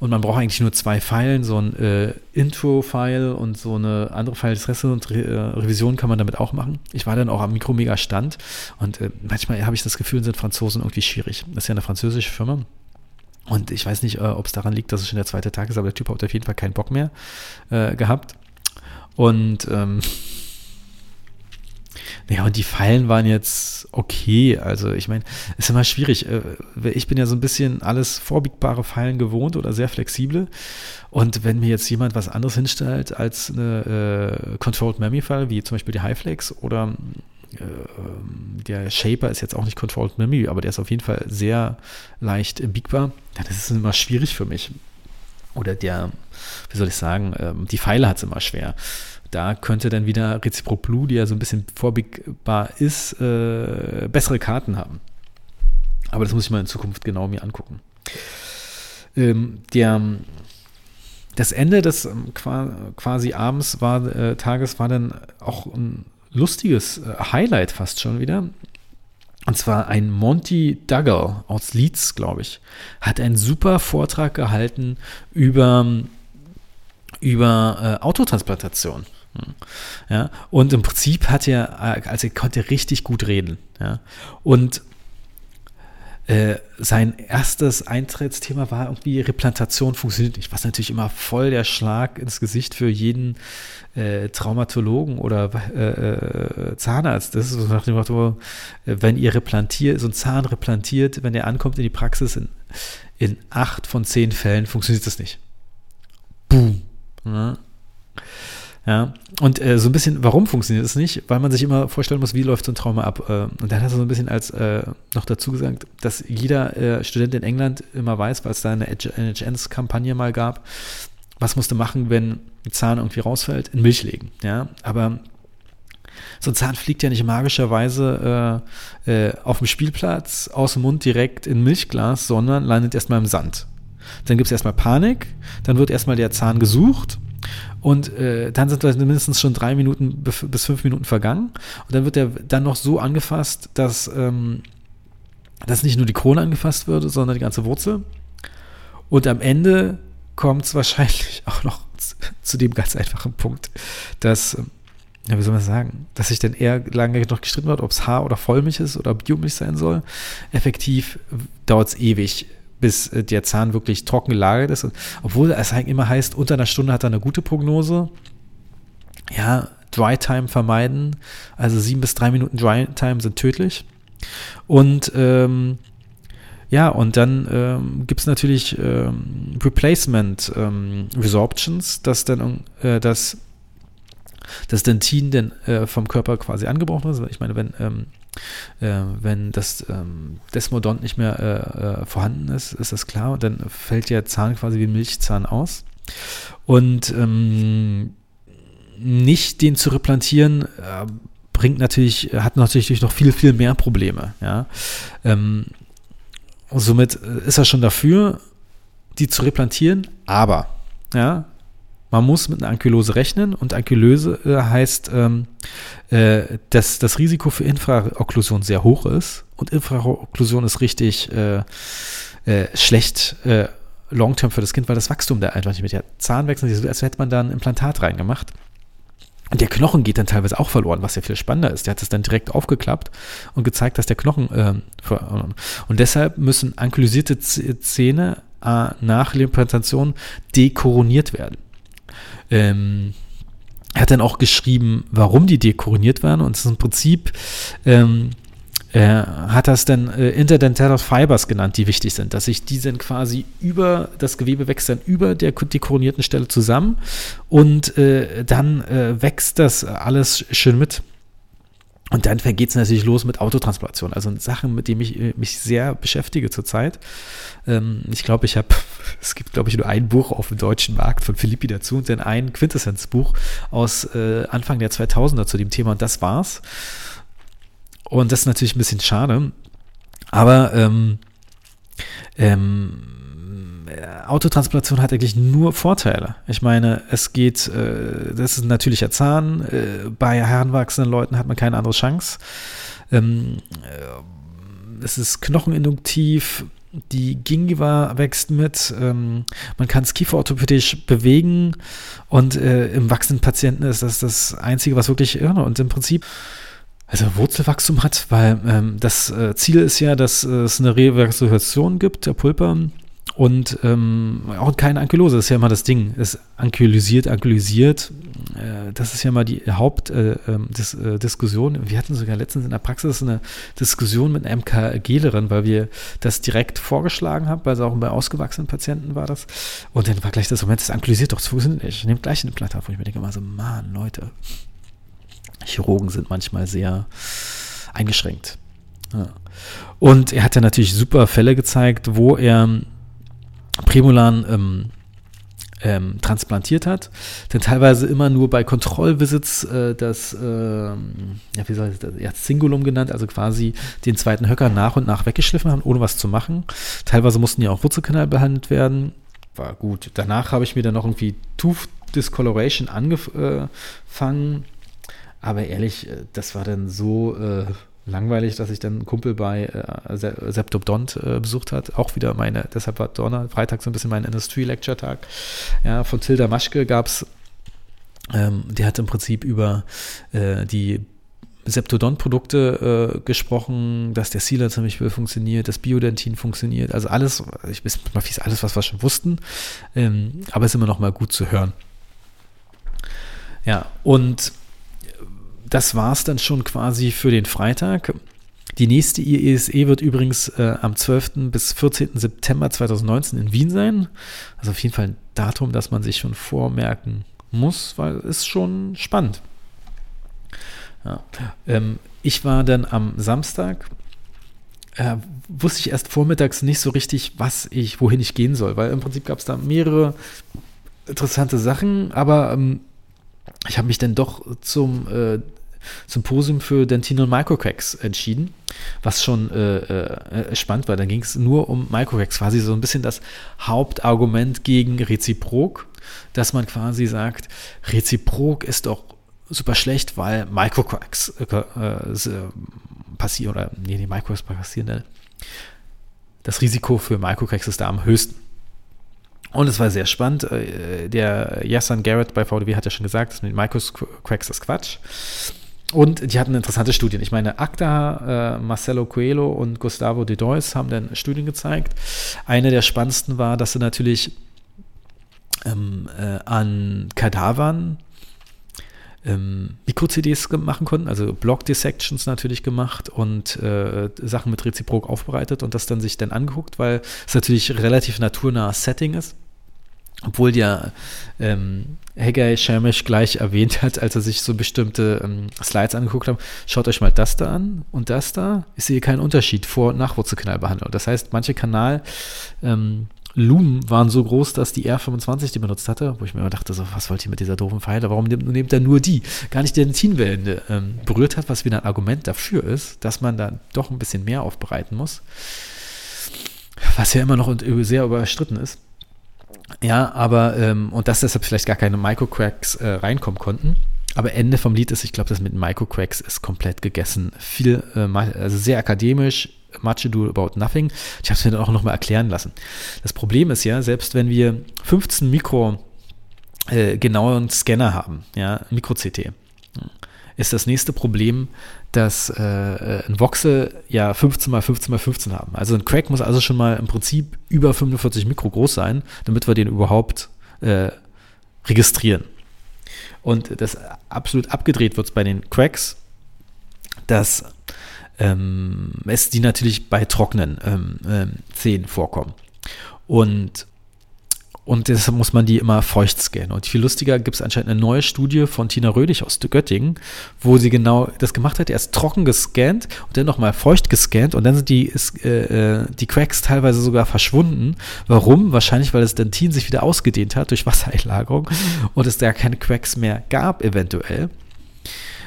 und man braucht eigentlich nur zwei Pfeilen, so ein äh, Intro-File und so eine andere File des Reste und Re äh, Revision kann man damit auch machen. Ich war dann auch am Mikromega-Stand und äh, manchmal habe ich das Gefühl, sind Franzosen irgendwie schwierig. Das ist ja eine französische Firma. Und ich weiß nicht, äh, ob es daran liegt, dass es schon der zweite Tag ist, aber der Typ hat auf jeden Fall keinen Bock mehr äh, gehabt. Und ähm, naja, und die Fallen waren jetzt okay. Also ich meine, ist immer schwierig. Äh, ich bin ja so ein bisschen alles vorbiegbare Fallen gewohnt oder sehr flexible. Und wenn mir jetzt jemand was anderes hinstellt als eine äh, Controlled Memory File, wie zum Beispiel die Highflex oder äh, der Shaper ist jetzt auch nicht Controlled Memory, aber der ist auf jeden Fall sehr leicht biegbar, dann ist es immer schwierig für mich. Oder der, wie soll ich sagen, ähm, die Pfeile hat es immer schwer da könnte dann wieder Reciproc Blue, die ja so ein bisschen vorbiegbar ist, äh, bessere Karten haben. Aber das muss ich mal in Zukunft genau mir angucken. Ähm, der, das Ende des ähm, quasi abends war, äh, Tages war dann auch ein lustiges äh, Highlight fast schon wieder. Und zwar ein Monty Duggar aus Leeds, glaube ich, hat einen super Vortrag gehalten über, über äh, Autotransplantation. Ja, und im Prinzip hat er, also er konnte richtig gut reden. Ja, und äh, sein erstes Eintrittsthema war irgendwie Replantation funktioniert nicht, was natürlich immer voll der Schlag ins Gesicht für jeden äh, Traumatologen oder äh, äh Zahnarzt. Ist so nach dem Motto, äh, wenn ihr replantiert, so ein Zahn replantiert, wenn der ankommt in die Praxis, in, in acht von zehn Fällen funktioniert das nicht. Boom. Ja. Ja, und äh, so ein bisschen, warum funktioniert es nicht? Weil man sich immer vorstellen muss, wie läuft so ein Trauma ab. Äh, und dann hat er so ein bisschen als äh, noch dazu gesagt, dass jeder äh, Student in England immer weiß, weil es da eine NHS-Kampagne mal gab, was musste machen, wenn ein Zahn irgendwie rausfällt? In Milch legen. Ja, aber so ein Zahn fliegt ja nicht magischerweise äh, äh, auf dem Spielplatz aus dem Mund direkt in Milchglas, sondern landet erstmal im Sand. Dann gibt es erstmal Panik, dann wird erstmal der Zahn gesucht und äh, dann sind mindestens schon drei Minuten bis fünf Minuten vergangen. Und dann wird er dann noch so angefasst, dass, ähm, dass nicht nur die Krone angefasst wird, sondern die ganze Wurzel. Und am Ende kommt es wahrscheinlich auch noch zu, dem ganz einfachen Punkt, dass ja, wie soll man sagen, dass sich dann eher lange noch gestritten wird, ob es Haar- oder Vollmilch ist oder Biomilch sein soll. Effektiv dauert es ewig, bis äh, der Zahn wirklich trocken gelagert ist. Obwohl es eigentlich immer heißt, unter einer Stunde hat er eine gute Prognose. Ja, Dry Time vermeiden. Also sieben bis drei Minuten Dry Time sind tödlich. Und ähm, ja, und dann ähm, gibt es natürlich ähm, Replacement ähm, Resorptions, dass dann äh, das, das Dentin dann äh, vom Körper quasi angebrochen ist. Ich meine, wenn, ähm, äh, wenn das ähm, Desmodont nicht mehr äh, äh, vorhanden ist, ist das klar. Und dann fällt der Zahn quasi wie Milchzahn aus. Und ähm, nicht den zu replantieren, äh, bringt natürlich, hat natürlich noch viel, viel mehr Probleme. Ja. Ähm, somit äh, ist er schon dafür, die zu replantieren, aber ja, man muss mit einer Ankylose rechnen und Ankylose äh, heißt, ähm, äh, dass das Risiko für Infraokklusion sehr hoch ist und Infraokklusion ist richtig äh, äh schlecht äh, long-term für das Kind, weil das Wachstum da einfach nicht mit der Zahnwechsel, als hätte man da ein Implantat reingemacht. Und der Knochen geht dann teilweise auch verloren, was ja viel spannender ist. Der hat es dann direkt aufgeklappt und gezeigt, dass der Knochen äh, und deshalb müssen ankylosierte Zähne äh, nach Implantation dekoroniert werden. Ähm, er hat dann auch geschrieben, warum die dekoroniert werden und im Prinzip ähm, er hat das dann äh, Interdentale Fibers genannt, die wichtig sind, dass sich die dann quasi über das Gewebe wächst dann über der dekoronierten Stelle zusammen. Und äh, dann äh, wächst das alles schön mit. Und dann geht es natürlich los mit Autotransplantation, also Sachen, mit denen ich äh, mich sehr beschäftige zurzeit. Ähm, ich glaube, ich habe, es gibt, glaube ich, nur ein Buch auf dem deutschen Markt von Philippi dazu und dann ein Quintessenzbuch aus äh, Anfang der 2000er zu dem Thema und das war's. Und das ist natürlich ein bisschen schade. Aber ähm, ähm, Autotransplantation hat eigentlich nur Vorteile. Ich meine, es geht, äh, das ist ein natürlicher Zahn. Äh, bei heranwachsenden Leuten hat man keine andere Chance. Ähm, äh, es ist knocheninduktiv. Die Gingiva wächst mit. Ähm, man kann es kieferorthopädisch bewegen. Und äh, im wachsenden Patienten ist das das Einzige, was wirklich irre. Und im Prinzip also Wurzelwachstum hat, weil ähm, das äh, Ziel ist ja, dass äh, es eine Reversation gibt der Pulpa und ähm, auch keine Ankylose. Das ist ja immer das Ding. Es ankylosiert, ankylosiert. Äh, das ist ja mal die Hauptdiskussion. Äh, ähm, wir hatten sogar letztens in der Praxis eine Diskussion mit einer MKGlerin, weil wir das direkt vorgeschlagen haben, weil es auch bei ausgewachsenen Patienten war das. Und dann war gleich das Moment, das ankylosiert doch, das funktioniert nicht. Nehmt gleich eine Platte auf. Und ich mir denke immer so, Mann, Leute, Chirurgen sind manchmal sehr eingeschränkt. Ja. Und er hat ja natürlich super Fälle gezeigt, wo er Prämolan ähm, ähm, transplantiert hat, denn teilweise immer nur bei Kontrollvisits äh, das, ähm, ja, wie soll ich das, ja, Singulum genannt, also quasi den zweiten Höcker nach und nach weggeschliffen haben, ohne was zu machen. Teilweise mussten ja auch Wurzelkanal behandelt werden. War gut. Danach habe ich mir dann noch irgendwie Tooth Discoloration angefangen aber ehrlich, äh, das war dann so äh, langweilig, dass ich dann einen Kumpel bei äh, Septobdont äh, besucht hat. Auch wieder meine, deshalb war Donner, Freitag so ein bisschen mein Industrie-Lecture-Tag. Ja, von Tilda Maschke gab es, ähm, die hat im Prinzip über äh, die Septodont-Produkte äh, gesprochen, dass der Sealer zum Beispiel funktioniert, das Biodentin funktioniert, also alles, ich weiß mal fies, alles, was wir schon wussten, ähm, aber es ist immer noch mal gut zu hören. Ja, und das war es dann schon quasi für den Freitag. Die nächste IESE wird übrigens äh, am 12. bis 14. September 2019 in Wien sein. Also auf jeden Fall ein Datum, das man sich schon vormerken muss, weil es schon spannend. Ja. Ähm, ich war dann am Samstag, äh, wusste ich erst vormittags nicht so richtig, was ich, wohin ich gehen soll, weil im Prinzip gab es da mehrere interessante Sachen, aber ähm, ich habe mich dann doch zum äh, Symposium für Dentinal Microcracks entschieden, was schon äh, äh, spannend war. Da ging es nur um Microcracks, quasi so ein bisschen das Hauptargument gegen Reziprok, dass man quasi sagt, Reziprok ist doch super schlecht, weil Microcracks äh, äh passieren, oder nee, die Microcracks passieren, das Risiko für Microcracks ist da am höchsten. Und es war sehr spannend. Äh, der Yassan Garrett bei VDW hat ja schon gesagt, das mit Microcracks ist Quatsch. Und die hatten interessante Studien. Ich meine, Acta, äh, Marcelo Coelho und Gustavo de Deus haben dann Studien gezeigt. Eine der spannendsten war, dass sie natürlich ähm, äh, an Kadavern ähm, Mikro-CDs machen konnten, also Block-Dissections natürlich gemacht und äh, Sachen mit Reziprok aufbereitet und das dann sich dann angeguckt, weil es natürlich relativ naturnahes Setting ist. Obwohl ja ähm, Hegay Shermish gleich erwähnt hat, als er sich so bestimmte ähm, Slides angeguckt hat, schaut euch mal das da an und das da. Ich sehe keinen Unterschied vor- Nachwurzelkanalbehandlung. Das heißt, manche Kanal ähm, Lumen waren so groß, dass die R25 die benutzt hatte, wo ich mir immer dachte, so, was wollt ihr mit dieser doofen Pfeile? Warum nimmt, nimmt er nur die? Gar nicht die Dentinwellen ähm, berührt hat, was wieder ein Argument dafür ist, dass man da doch ein bisschen mehr aufbereiten muss. Was ja immer noch sehr überstritten ist. Ja, aber, ähm, und dass deshalb vielleicht gar keine Microcracks äh, reinkommen konnten. Aber Ende vom Lied ist, ich glaube, das mit Microcracks ist komplett gegessen. Viel, äh, also sehr akademisch, much ado about nothing. Ich habe es mir dann auch nochmal erklären lassen. Das Problem ist ja, selbst wenn wir 15 Mikro äh, genauen Scanner haben, ja, Mikro-CT, ist das nächste Problem, dass äh, ein Voxel ja 15 mal 15 mal 15 haben. Also ein Crack muss also schon mal im Prinzip über 45 Mikro groß sein, damit wir den überhaupt äh, registrieren. Und das absolut abgedreht wird bei den Cracks, dass ähm, es die natürlich bei trockenen ähm, ähm, Zähnen vorkommen. Und und deshalb muss man die immer feucht scannen. Und viel lustiger gibt es anscheinend eine neue Studie von Tina Rödig aus Göttingen, wo sie genau das gemacht hat. Erst trocken gescannt und dann nochmal feucht gescannt und dann sind die, äh, äh, die Cracks teilweise sogar verschwunden. Warum? Wahrscheinlich, weil das Dentin sich wieder ausgedehnt hat durch Wassereinlagerung und es da keine Cracks mehr gab, eventuell.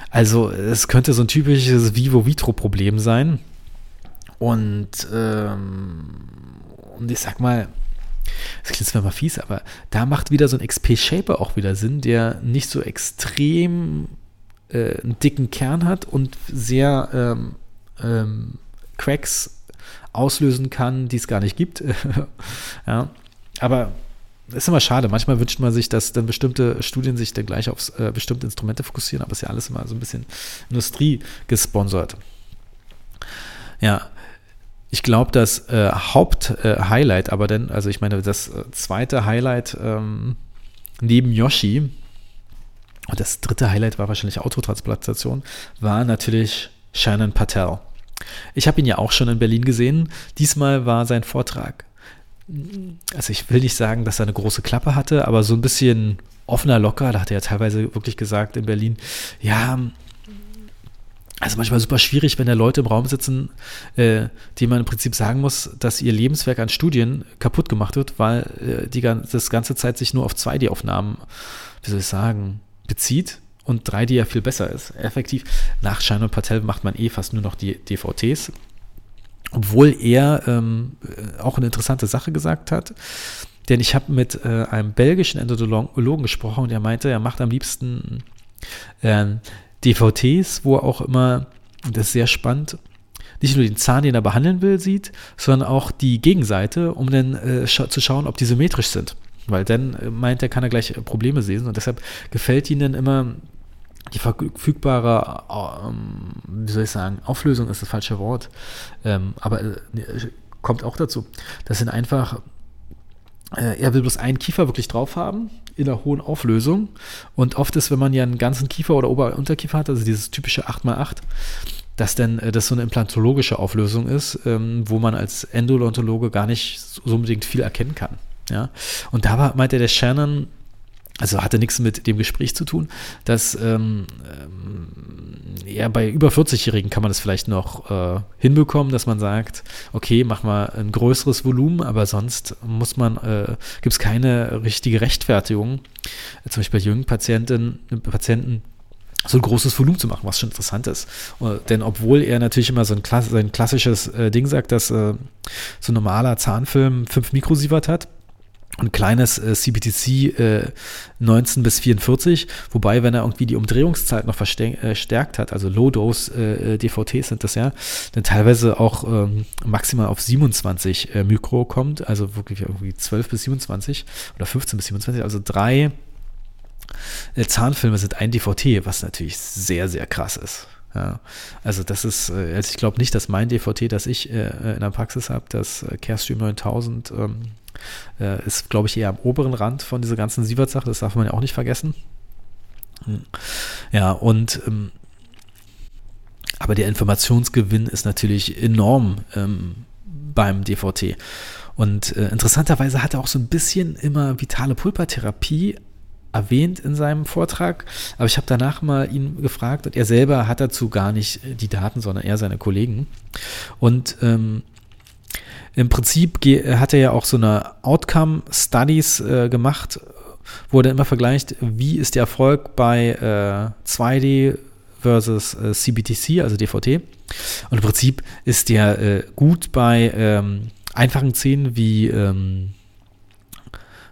Also es könnte so ein typisches Vivo-Vitro-Problem sein. Und, ähm, und ich sag mal, das klingt zwar mal fies, aber da macht wieder so ein XP-Shaper auch wieder Sinn, der nicht so extrem äh, einen dicken Kern hat und sehr ähm, ähm, Cracks auslösen kann, die es gar nicht gibt. ja, aber ist immer schade. Manchmal wünscht man sich, dass dann bestimmte Studien sich dann gleich auf äh, bestimmte Instrumente fokussieren, aber es ist ja alles immer so ein bisschen Industrie gesponsert. Ja, ich glaube, das äh, Haupt-Highlight, äh, aber dann, also ich meine, das äh, zweite Highlight ähm, neben Yoshi und das dritte Highlight war wahrscheinlich Autotransplantation, war natürlich Shannon Patel. Ich habe ihn ja auch schon in Berlin gesehen. Diesmal war sein Vortrag also ich will nicht sagen, dass er eine große Klappe hatte, aber so ein bisschen offener, locker. Da hat er ja teilweise wirklich gesagt in Berlin, ja, also manchmal super schwierig, wenn da Leute im Raum sitzen, äh, denen man im Prinzip sagen muss, dass ihr Lebenswerk an Studien kaputt gemacht wird, weil äh, die das ganze Zeit sich nur auf 2D-Aufnahmen, wie soll ich sagen, bezieht und 3D ja viel besser ist. Effektiv, nach Schein und Patel macht man eh fast nur noch die DVTs obwohl er ähm, auch eine interessante Sache gesagt hat. Denn ich habe mit äh, einem belgischen Endodologen gesprochen und er meinte, er macht am liebsten äh, DVTs, wo auch immer, das ist sehr spannend, nicht nur den Zahn, den er behandeln will, sieht, sondern auch die Gegenseite, um dann äh, scha zu schauen, ob die symmetrisch sind. Weil dann äh, meint er, kann er gleich Probleme sehen und deshalb gefällt ihnen immer die verfügbare, ähm, wie soll ich sagen, Auflösung ist das falsche Wort, ähm, aber äh, kommt auch dazu. Das sind einfach, äh, er will bloß einen Kiefer wirklich drauf haben, in einer hohen Auflösung. Und oft ist, wenn man ja einen ganzen Kiefer oder Ober- und Unterkiefer hat, also dieses typische 8x8, dass dann äh, das so eine implantologische Auflösung ist, ähm, wo man als Endodontologe gar nicht so unbedingt viel erkennen kann. Ja? Und da war, meinte der Shannon, also hatte nichts mit dem Gespräch zu tun, dass ähm, ähm, ja bei über 40-Jährigen kann man das vielleicht noch äh, hinbekommen, dass man sagt, okay, mach mal ein größeres Volumen, aber sonst muss man, äh, gibt es keine richtige Rechtfertigung, äh, zum Beispiel bei jungen Patienten, Patienten so ein großes Volumen zu machen, was schon interessant ist. Uh, denn obwohl er natürlich immer so ein, klass ein klassisches äh, Ding sagt, dass äh, so ein normaler Zahnfilm 5 Mikrosievert hat, ein kleines äh, CBTC äh, 19 bis 44, wobei, wenn er irgendwie die Umdrehungszeit noch verstärkt äh, hat, also Low-Dose äh, DVTs sind das ja, dann teilweise auch ähm, maximal auf 27 äh, Mikro kommt, also wirklich irgendwie 12 bis 27 oder 15 bis 27, also drei äh, Zahnfilme sind ein DVT, was natürlich sehr, sehr krass ist. Ja, also das ist, also ich glaube nicht, dass mein DVT, das ich in der Praxis habe, das Carestream 9000, ähm, äh, ist, glaube ich, eher am oberen Rand von dieser ganzen Sievert-Sache. Das darf man ja auch nicht vergessen. Hm. Ja, und ähm, aber der Informationsgewinn ist natürlich enorm ähm, beim DVT. Und äh, interessanterweise hat er auch so ein bisschen immer vitale Pulpertherapie erwähnt in seinem Vortrag, aber ich habe danach mal ihn gefragt und er selber hat dazu gar nicht die Daten, sondern eher seine Kollegen. Und ähm, im Prinzip hat er ja auch so eine Outcome-Studies äh, gemacht, wo er immer vergleicht, wie ist der Erfolg bei äh, 2D versus äh, CBTC, also DVT. Und im Prinzip ist der äh, gut bei ähm, einfachen Szenen wie, ähm,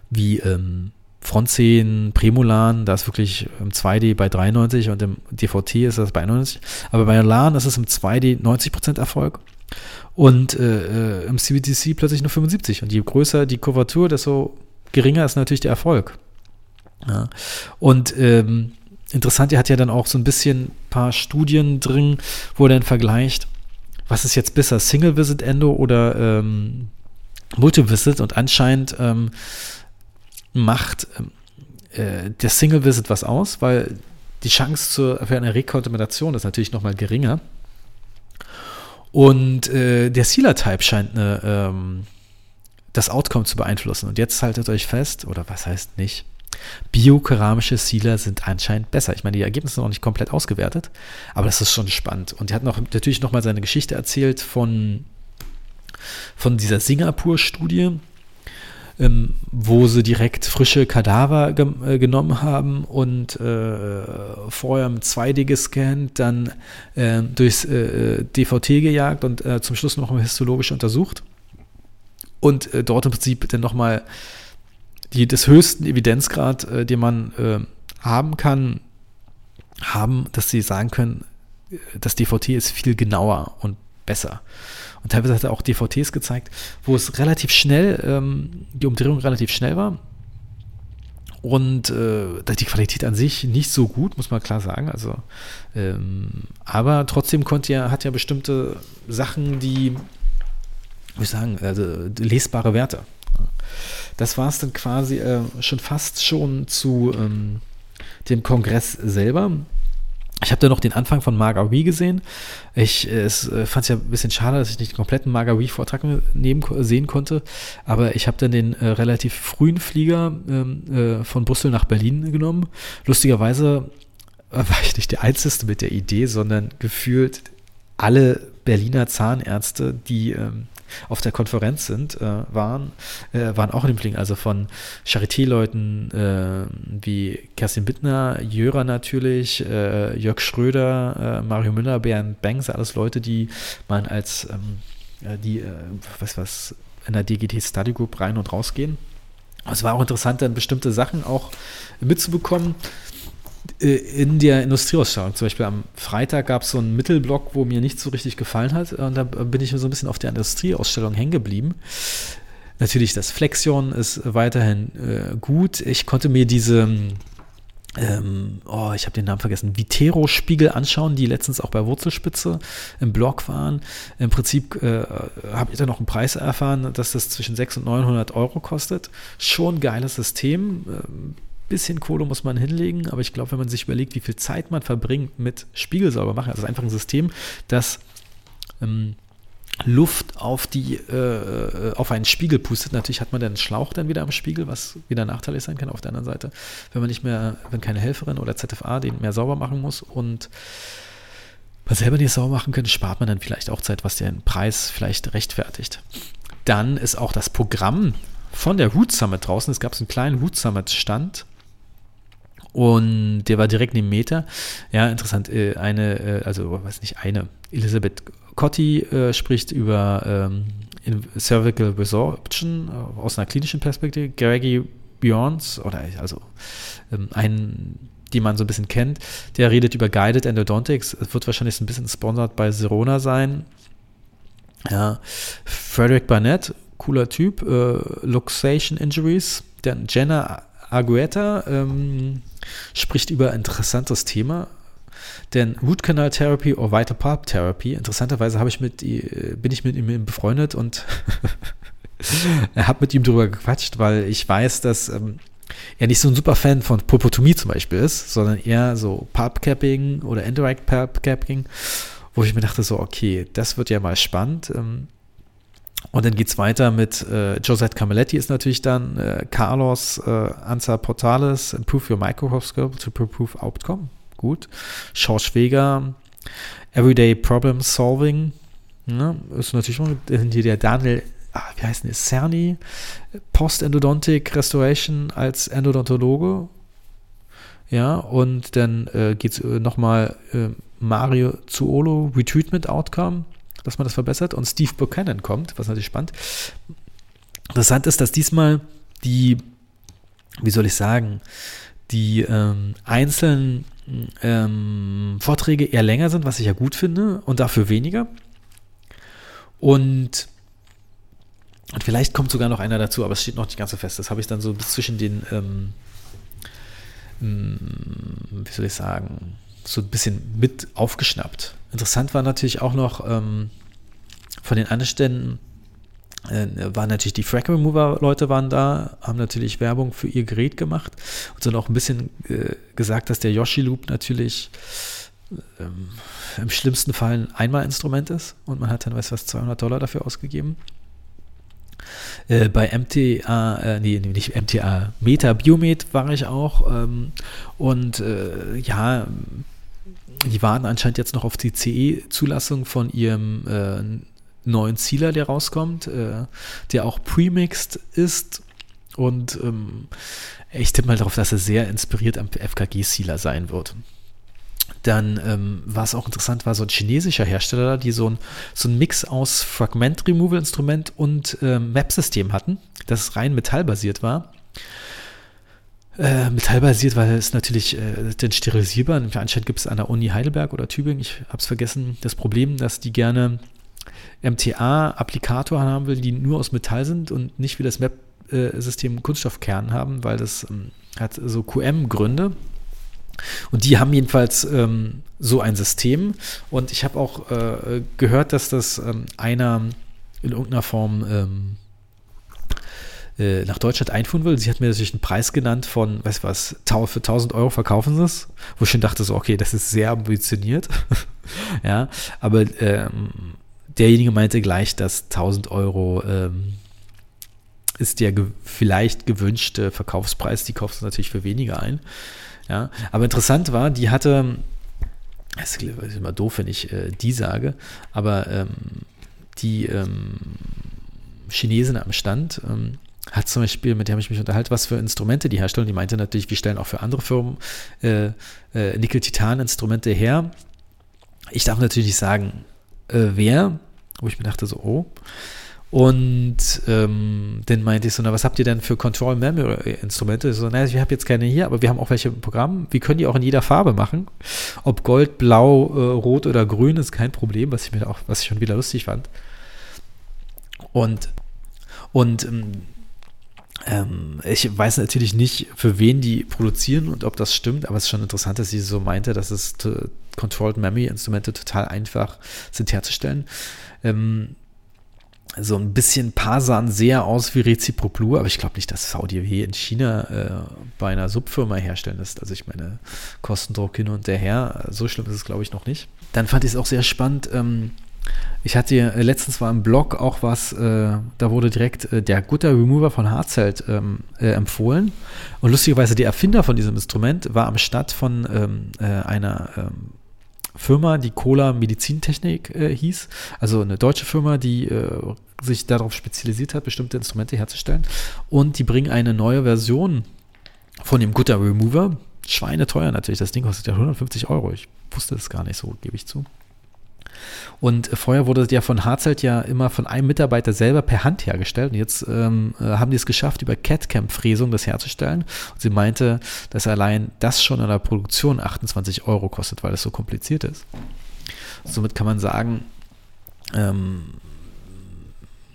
wie ähm, Frontzehen, Prämolan, da ist wirklich im 2D bei 93 und im DVT ist das bei 91. Aber bei LAN ist es im 2D 90% Erfolg und äh, äh im CBDC plötzlich nur 75. Und je größer die Kuvertur, desto geringer ist natürlich der Erfolg. Ja. Und ähm, interessant, er hat ja dann auch so ein bisschen paar Studien drin, wo er dann vergleicht, was ist jetzt besser, Single-Visit-Endo oder ähm, Multi-Visit und anscheinend ähm, macht ähm, äh, der Single-Visit was aus, weil die Chance zur, für eine Rekontamination ist natürlich nochmal geringer. Und äh, der Sealer-Type scheint eine, ähm, das Outcome zu beeinflussen. Und jetzt haltet euch fest, oder was heißt nicht, biokeramische Sealer sind anscheinend besser. Ich meine, die Ergebnisse sind noch nicht komplett ausgewertet, aber das ist schon spannend. Und er hat noch, natürlich nochmal seine Geschichte erzählt von, von dieser Singapur-Studie, ähm, wo sie direkt frische Kadaver ge äh, genommen haben und äh, vorher mit 2D gescannt, dann äh, durchs äh, DVT gejagt und äh, zum Schluss noch mal histologisch untersucht und äh, dort im Prinzip dann nochmal die, des höchsten Evidenzgrad, den man haben kann, haben, dass sie sagen können, das DVT ist viel genauer und besser. Und teilweise hat er auch DVTs gezeigt, wo es relativ schnell, ähm, die Umdrehung relativ schnell war. Und äh, die Qualität an sich nicht so gut, muss man klar sagen. Also, ähm, aber trotzdem konnte er, hat ja bestimmte Sachen, die, wie ich sagen, also lesbare Werte. Das war es dann quasi äh, schon fast schon zu ähm, dem Kongress selber. Ich habe da noch den Anfang von Margaret gesehen. Ich äh, äh fand es ja ein bisschen schade, dass ich nicht den kompletten Margaret-Vortrag neben sehen konnte. Aber ich habe dann den äh, relativ frühen Flieger ähm, äh, von Brüssel nach Berlin genommen. Lustigerweise war ich nicht der Einzige mit der Idee, sondern gefühlt alle Berliner Zahnärzte, die ähm, auf der Konferenz sind, äh, waren, äh, waren auch in dem Fliegen. Also von Charité-Leuten äh, wie Kerstin Bittner, Jöra natürlich, äh, Jörg Schröder, äh, Mario Müller, Bernd Banks, alles Leute, die man als ähm, äh, die, was was, in der DGT Study Group rein und rausgehen. Es war auch interessant, dann bestimmte Sachen auch mitzubekommen. Äh, in der Industrieausstellung. Zum Beispiel am Freitag gab es so einen Mittelblock, wo mir nicht so richtig gefallen hat. Und da bin ich so ein bisschen auf der Industrieausstellung hängen geblieben. Natürlich, das Flexion ist weiterhin äh, gut. Ich konnte mir diese, ähm, oh, ich habe den Namen vergessen, Vitero-Spiegel anschauen, die letztens auch bei Wurzelspitze im Blog waren. Im Prinzip äh, habe ich da noch einen Preis erfahren, dass das zwischen 600 und 900 Euro kostet. Schon geiles System. Ähm, bisschen Kohle muss man hinlegen, aber ich glaube, wenn man sich überlegt, wie viel Zeit man verbringt mit Spiegel machen, also einfach ein System, das ähm, Luft auf die äh, auf einen Spiegel pustet. Natürlich hat man dann einen Schlauch dann wieder am Spiegel, was wieder nachteilig sein kann auf der anderen Seite, wenn man nicht mehr, wenn keine Helferin oder ZFA den mehr sauber machen muss und man selber nicht sauber machen könnte, spart man dann vielleicht auch Zeit, was den Preis vielleicht rechtfertigt. Dann ist auch das Programm von der Root Summit draußen. Es gab so einen kleinen Root Summit Stand und der war direkt neben Meter. Ja, interessant. Äh, eine, äh, also, weiß nicht, eine, Elisabeth Cotti äh, spricht über ähm, Cervical Resorption äh, aus einer klinischen Perspektive. Greggy Bjorns, oder also ähm, ein, die man so ein bisschen kennt, der redet über Guided Endodontics. Es wird wahrscheinlich ein bisschen sponsored bei Serona sein. Ja, Frederick Barnett, cooler Typ, äh, Luxation Injuries. Dann Jenna Agueta ähm, spricht über ein interessantes Thema. Denn Root Canal Therapy oder Vital Pulp Therapy, interessanterweise ich mit, bin ich mit ihm befreundet und habe mit ihm darüber gequatscht, weil ich weiß, dass ähm, er nicht so ein super Fan von Pulpotomie zum Beispiel ist, sondern eher so Pulp Capping oder Indirect Pulp Capping, wo ich mir dachte so, okay, das wird ja mal spannend. Ähm, und dann geht es weiter mit äh, Josette Camilletti ist natürlich dann äh, Carlos äh, Anza Portales, Improve Your Microscope to Improve Outcome. Gut. Schau Schweger, Everyday Problem Solving. Ja, ist natürlich hier der Daniel, ah, wie heißt denn? Cerny, Post-Endodontic Restoration als Endodontologe. Ja, und dann äh, geht es äh, nochmal äh, Mario Zuolo, Retreatment Outcome dass man das verbessert. Und Steve Buchanan kommt, was natürlich spannend. Interessant ist, dass diesmal die, wie soll ich sagen, die ähm, einzelnen ähm, Vorträge eher länger sind, was ich ja gut finde, und dafür weniger. Und, und vielleicht kommt sogar noch einer dazu, aber es steht noch nicht ganz so fest. Das habe ich dann so zwischen den, ähm, mm, wie soll ich sagen, so ein bisschen mit aufgeschnappt. Interessant war natürlich auch noch ähm, von den Anständen, äh, waren natürlich die Frack Remover Leute waren da, haben natürlich Werbung für ihr Gerät gemacht und sind auch ein bisschen äh, gesagt, dass der Yoshi Loop natürlich ähm, im schlimmsten Fall ein Einmalinstrument ist und man hat dann, weiß was, 200 Dollar dafür ausgegeben. Äh, bei MTA, äh, nee, nicht MTA, Meta Biomed war ich auch ähm, und äh, ja, die warten anscheinend jetzt noch auf die CE-Zulassung von ihrem äh, neuen Sealer, der rauskommt, äh, der auch premixed ist. Und ähm, ich tippe mal darauf, dass er sehr inspiriert am FKG-Sealer sein wird. Dann, ähm, was auch interessant war, so ein chinesischer Hersteller, die so ein, so ein Mix aus Fragment-Removal-Instrument und äh, Map-System hatten, das rein metallbasiert war. Äh, metallbasiert, weil es natürlich äh, den sterilisierbar. Anscheinend gibt es an der Uni Heidelberg oder Tübingen, ich habe es vergessen, das Problem, dass die gerne MTA-Applikator haben will, die nur aus Metall sind und nicht wie das Map-System Kunststoffkern haben, weil das ähm, hat so QM-Gründe. Und die haben jedenfalls ähm, so ein System. Und ich habe auch äh, gehört, dass das ähm, einer in irgendeiner Form ähm, äh, nach Deutschland einführen will. Sie hat mir natürlich einen Preis genannt von, weißt du was, für 1000 Euro verkaufen sie es. Wo ich schon dachte, so, okay, das ist sehr ambitioniert. ja, aber ähm, derjenige meinte gleich, dass 1000 Euro ähm, ist der ge vielleicht gewünschte Verkaufspreis. Die kaufst du natürlich für weniger ein. Ja, aber interessant war, die hatte, das ist immer doof, wenn ich äh, die sage, aber ähm, die ähm, Chinesin am Stand ähm, hat zum Beispiel, mit der habe ich mich unterhalten, was für Instrumente die herstellen. Die meinte natürlich, wir stellen auch für andere Firmen äh, äh, Nickel-Titan-Instrumente her. Ich darf natürlich nicht sagen, äh, wer, wo ich mir dachte so, oh. Und ähm, dann meinte ich so, na, was habt ihr denn für Control Memory Instrumente? So, naja, ich habe jetzt keine hier, aber wir haben auch welche im Programm. Wir können die auch in jeder Farbe machen. Ob Gold, Blau, äh, Rot oder Grün ist kein Problem, was ich mir auch, was ich schon wieder lustig fand. Und, und ähm, ähm, ich weiß natürlich nicht, für wen die produzieren und ob das stimmt, aber es ist schon interessant, dass sie so meinte, dass es Controlled Memory Instrumente total einfach sind herzustellen. Ähm, so ein bisschen paar sahen sehr aus wie Reciproclu, aber ich glaube nicht, dass VDW in China äh, bei einer Subfirma herstellen ist. Also ich meine, Kostendruck hin und her, so schlimm ist es glaube ich noch nicht. Dann fand ich es auch sehr spannend, ähm, ich hatte äh, letztens war im Blog auch was, äh, da wurde direkt äh, der Gutter Remover von Harzelt ähm, äh, empfohlen. Und lustigerweise der Erfinder von diesem Instrument war am Start von ähm, äh, einer ähm, Firma, die Cola Medizintechnik äh, hieß. Also eine deutsche Firma, die sich darauf spezialisiert hat, bestimmte Instrumente herzustellen. Und die bringen eine neue Version von dem Gutter Remover. Schweineteuer natürlich. Das Ding kostet ja 150 Euro. Ich wusste es gar nicht so, gebe ich zu. Und vorher wurde ja von Harzelt ja immer von einem Mitarbeiter selber per Hand hergestellt. Und jetzt ähm, äh, haben die es geschafft, über CAD-Cam-Fräsung das herzustellen. Und sie meinte, dass allein das schon in der Produktion 28 Euro kostet, weil es so kompliziert ist. Somit kann man sagen, ähm,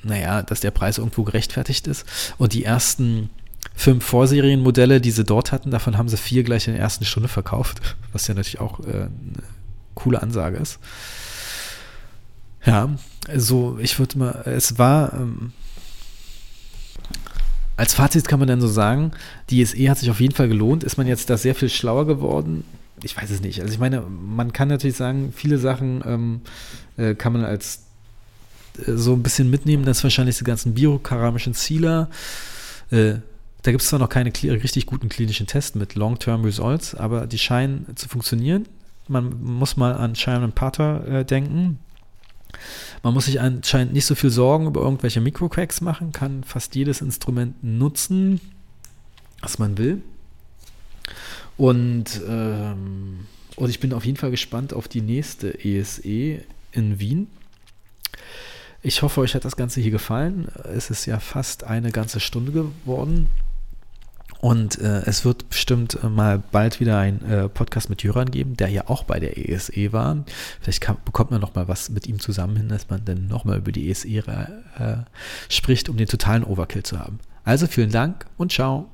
naja, dass der Preis irgendwo gerechtfertigt ist. Und die ersten fünf Vorserienmodelle, die sie dort hatten, davon haben sie vier gleich in der ersten Stunde verkauft, was ja natürlich auch äh, eine coole Ansage ist. Ja, also ich würde mal, es war, ähm, als Fazit kann man dann so sagen, die SE hat sich auf jeden Fall gelohnt. Ist man jetzt da sehr viel schlauer geworden? Ich weiß es nicht. Also ich meine, man kann natürlich sagen, viele Sachen ähm, äh, kann man als äh, so ein bisschen mitnehmen. Das ist wahrscheinlich die ganzen biokeramischen Sealer. Äh, da gibt es zwar noch keine richtig guten klinischen Tests mit Long-Term Results, aber die scheinen zu funktionieren. Man muss mal an Sharon Pater äh, denken. Man muss sich anscheinend nicht so viel Sorgen über irgendwelche Mikrocracks machen, kann fast jedes Instrument nutzen, was man will. Und, ähm, und ich bin auf jeden Fall gespannt auf die nächste ESE in Wien. Ich hoffe, euch hat das Ganze hier gefallen. Es ist ja fast eine ganze Stunde geworden. Und äh, es wird bestimmt äh, mal bald wieder ein äh, Podcast mit Jöran geben, der ja auch bei der ESE e war. Vielleicht kann, bekommt man noch mal was mit ihm zusammen hin, dass man dann noch mal über die ESE e, äh, spricht, um den totalen Overkill zu haben. Also vielen Dank und ciao.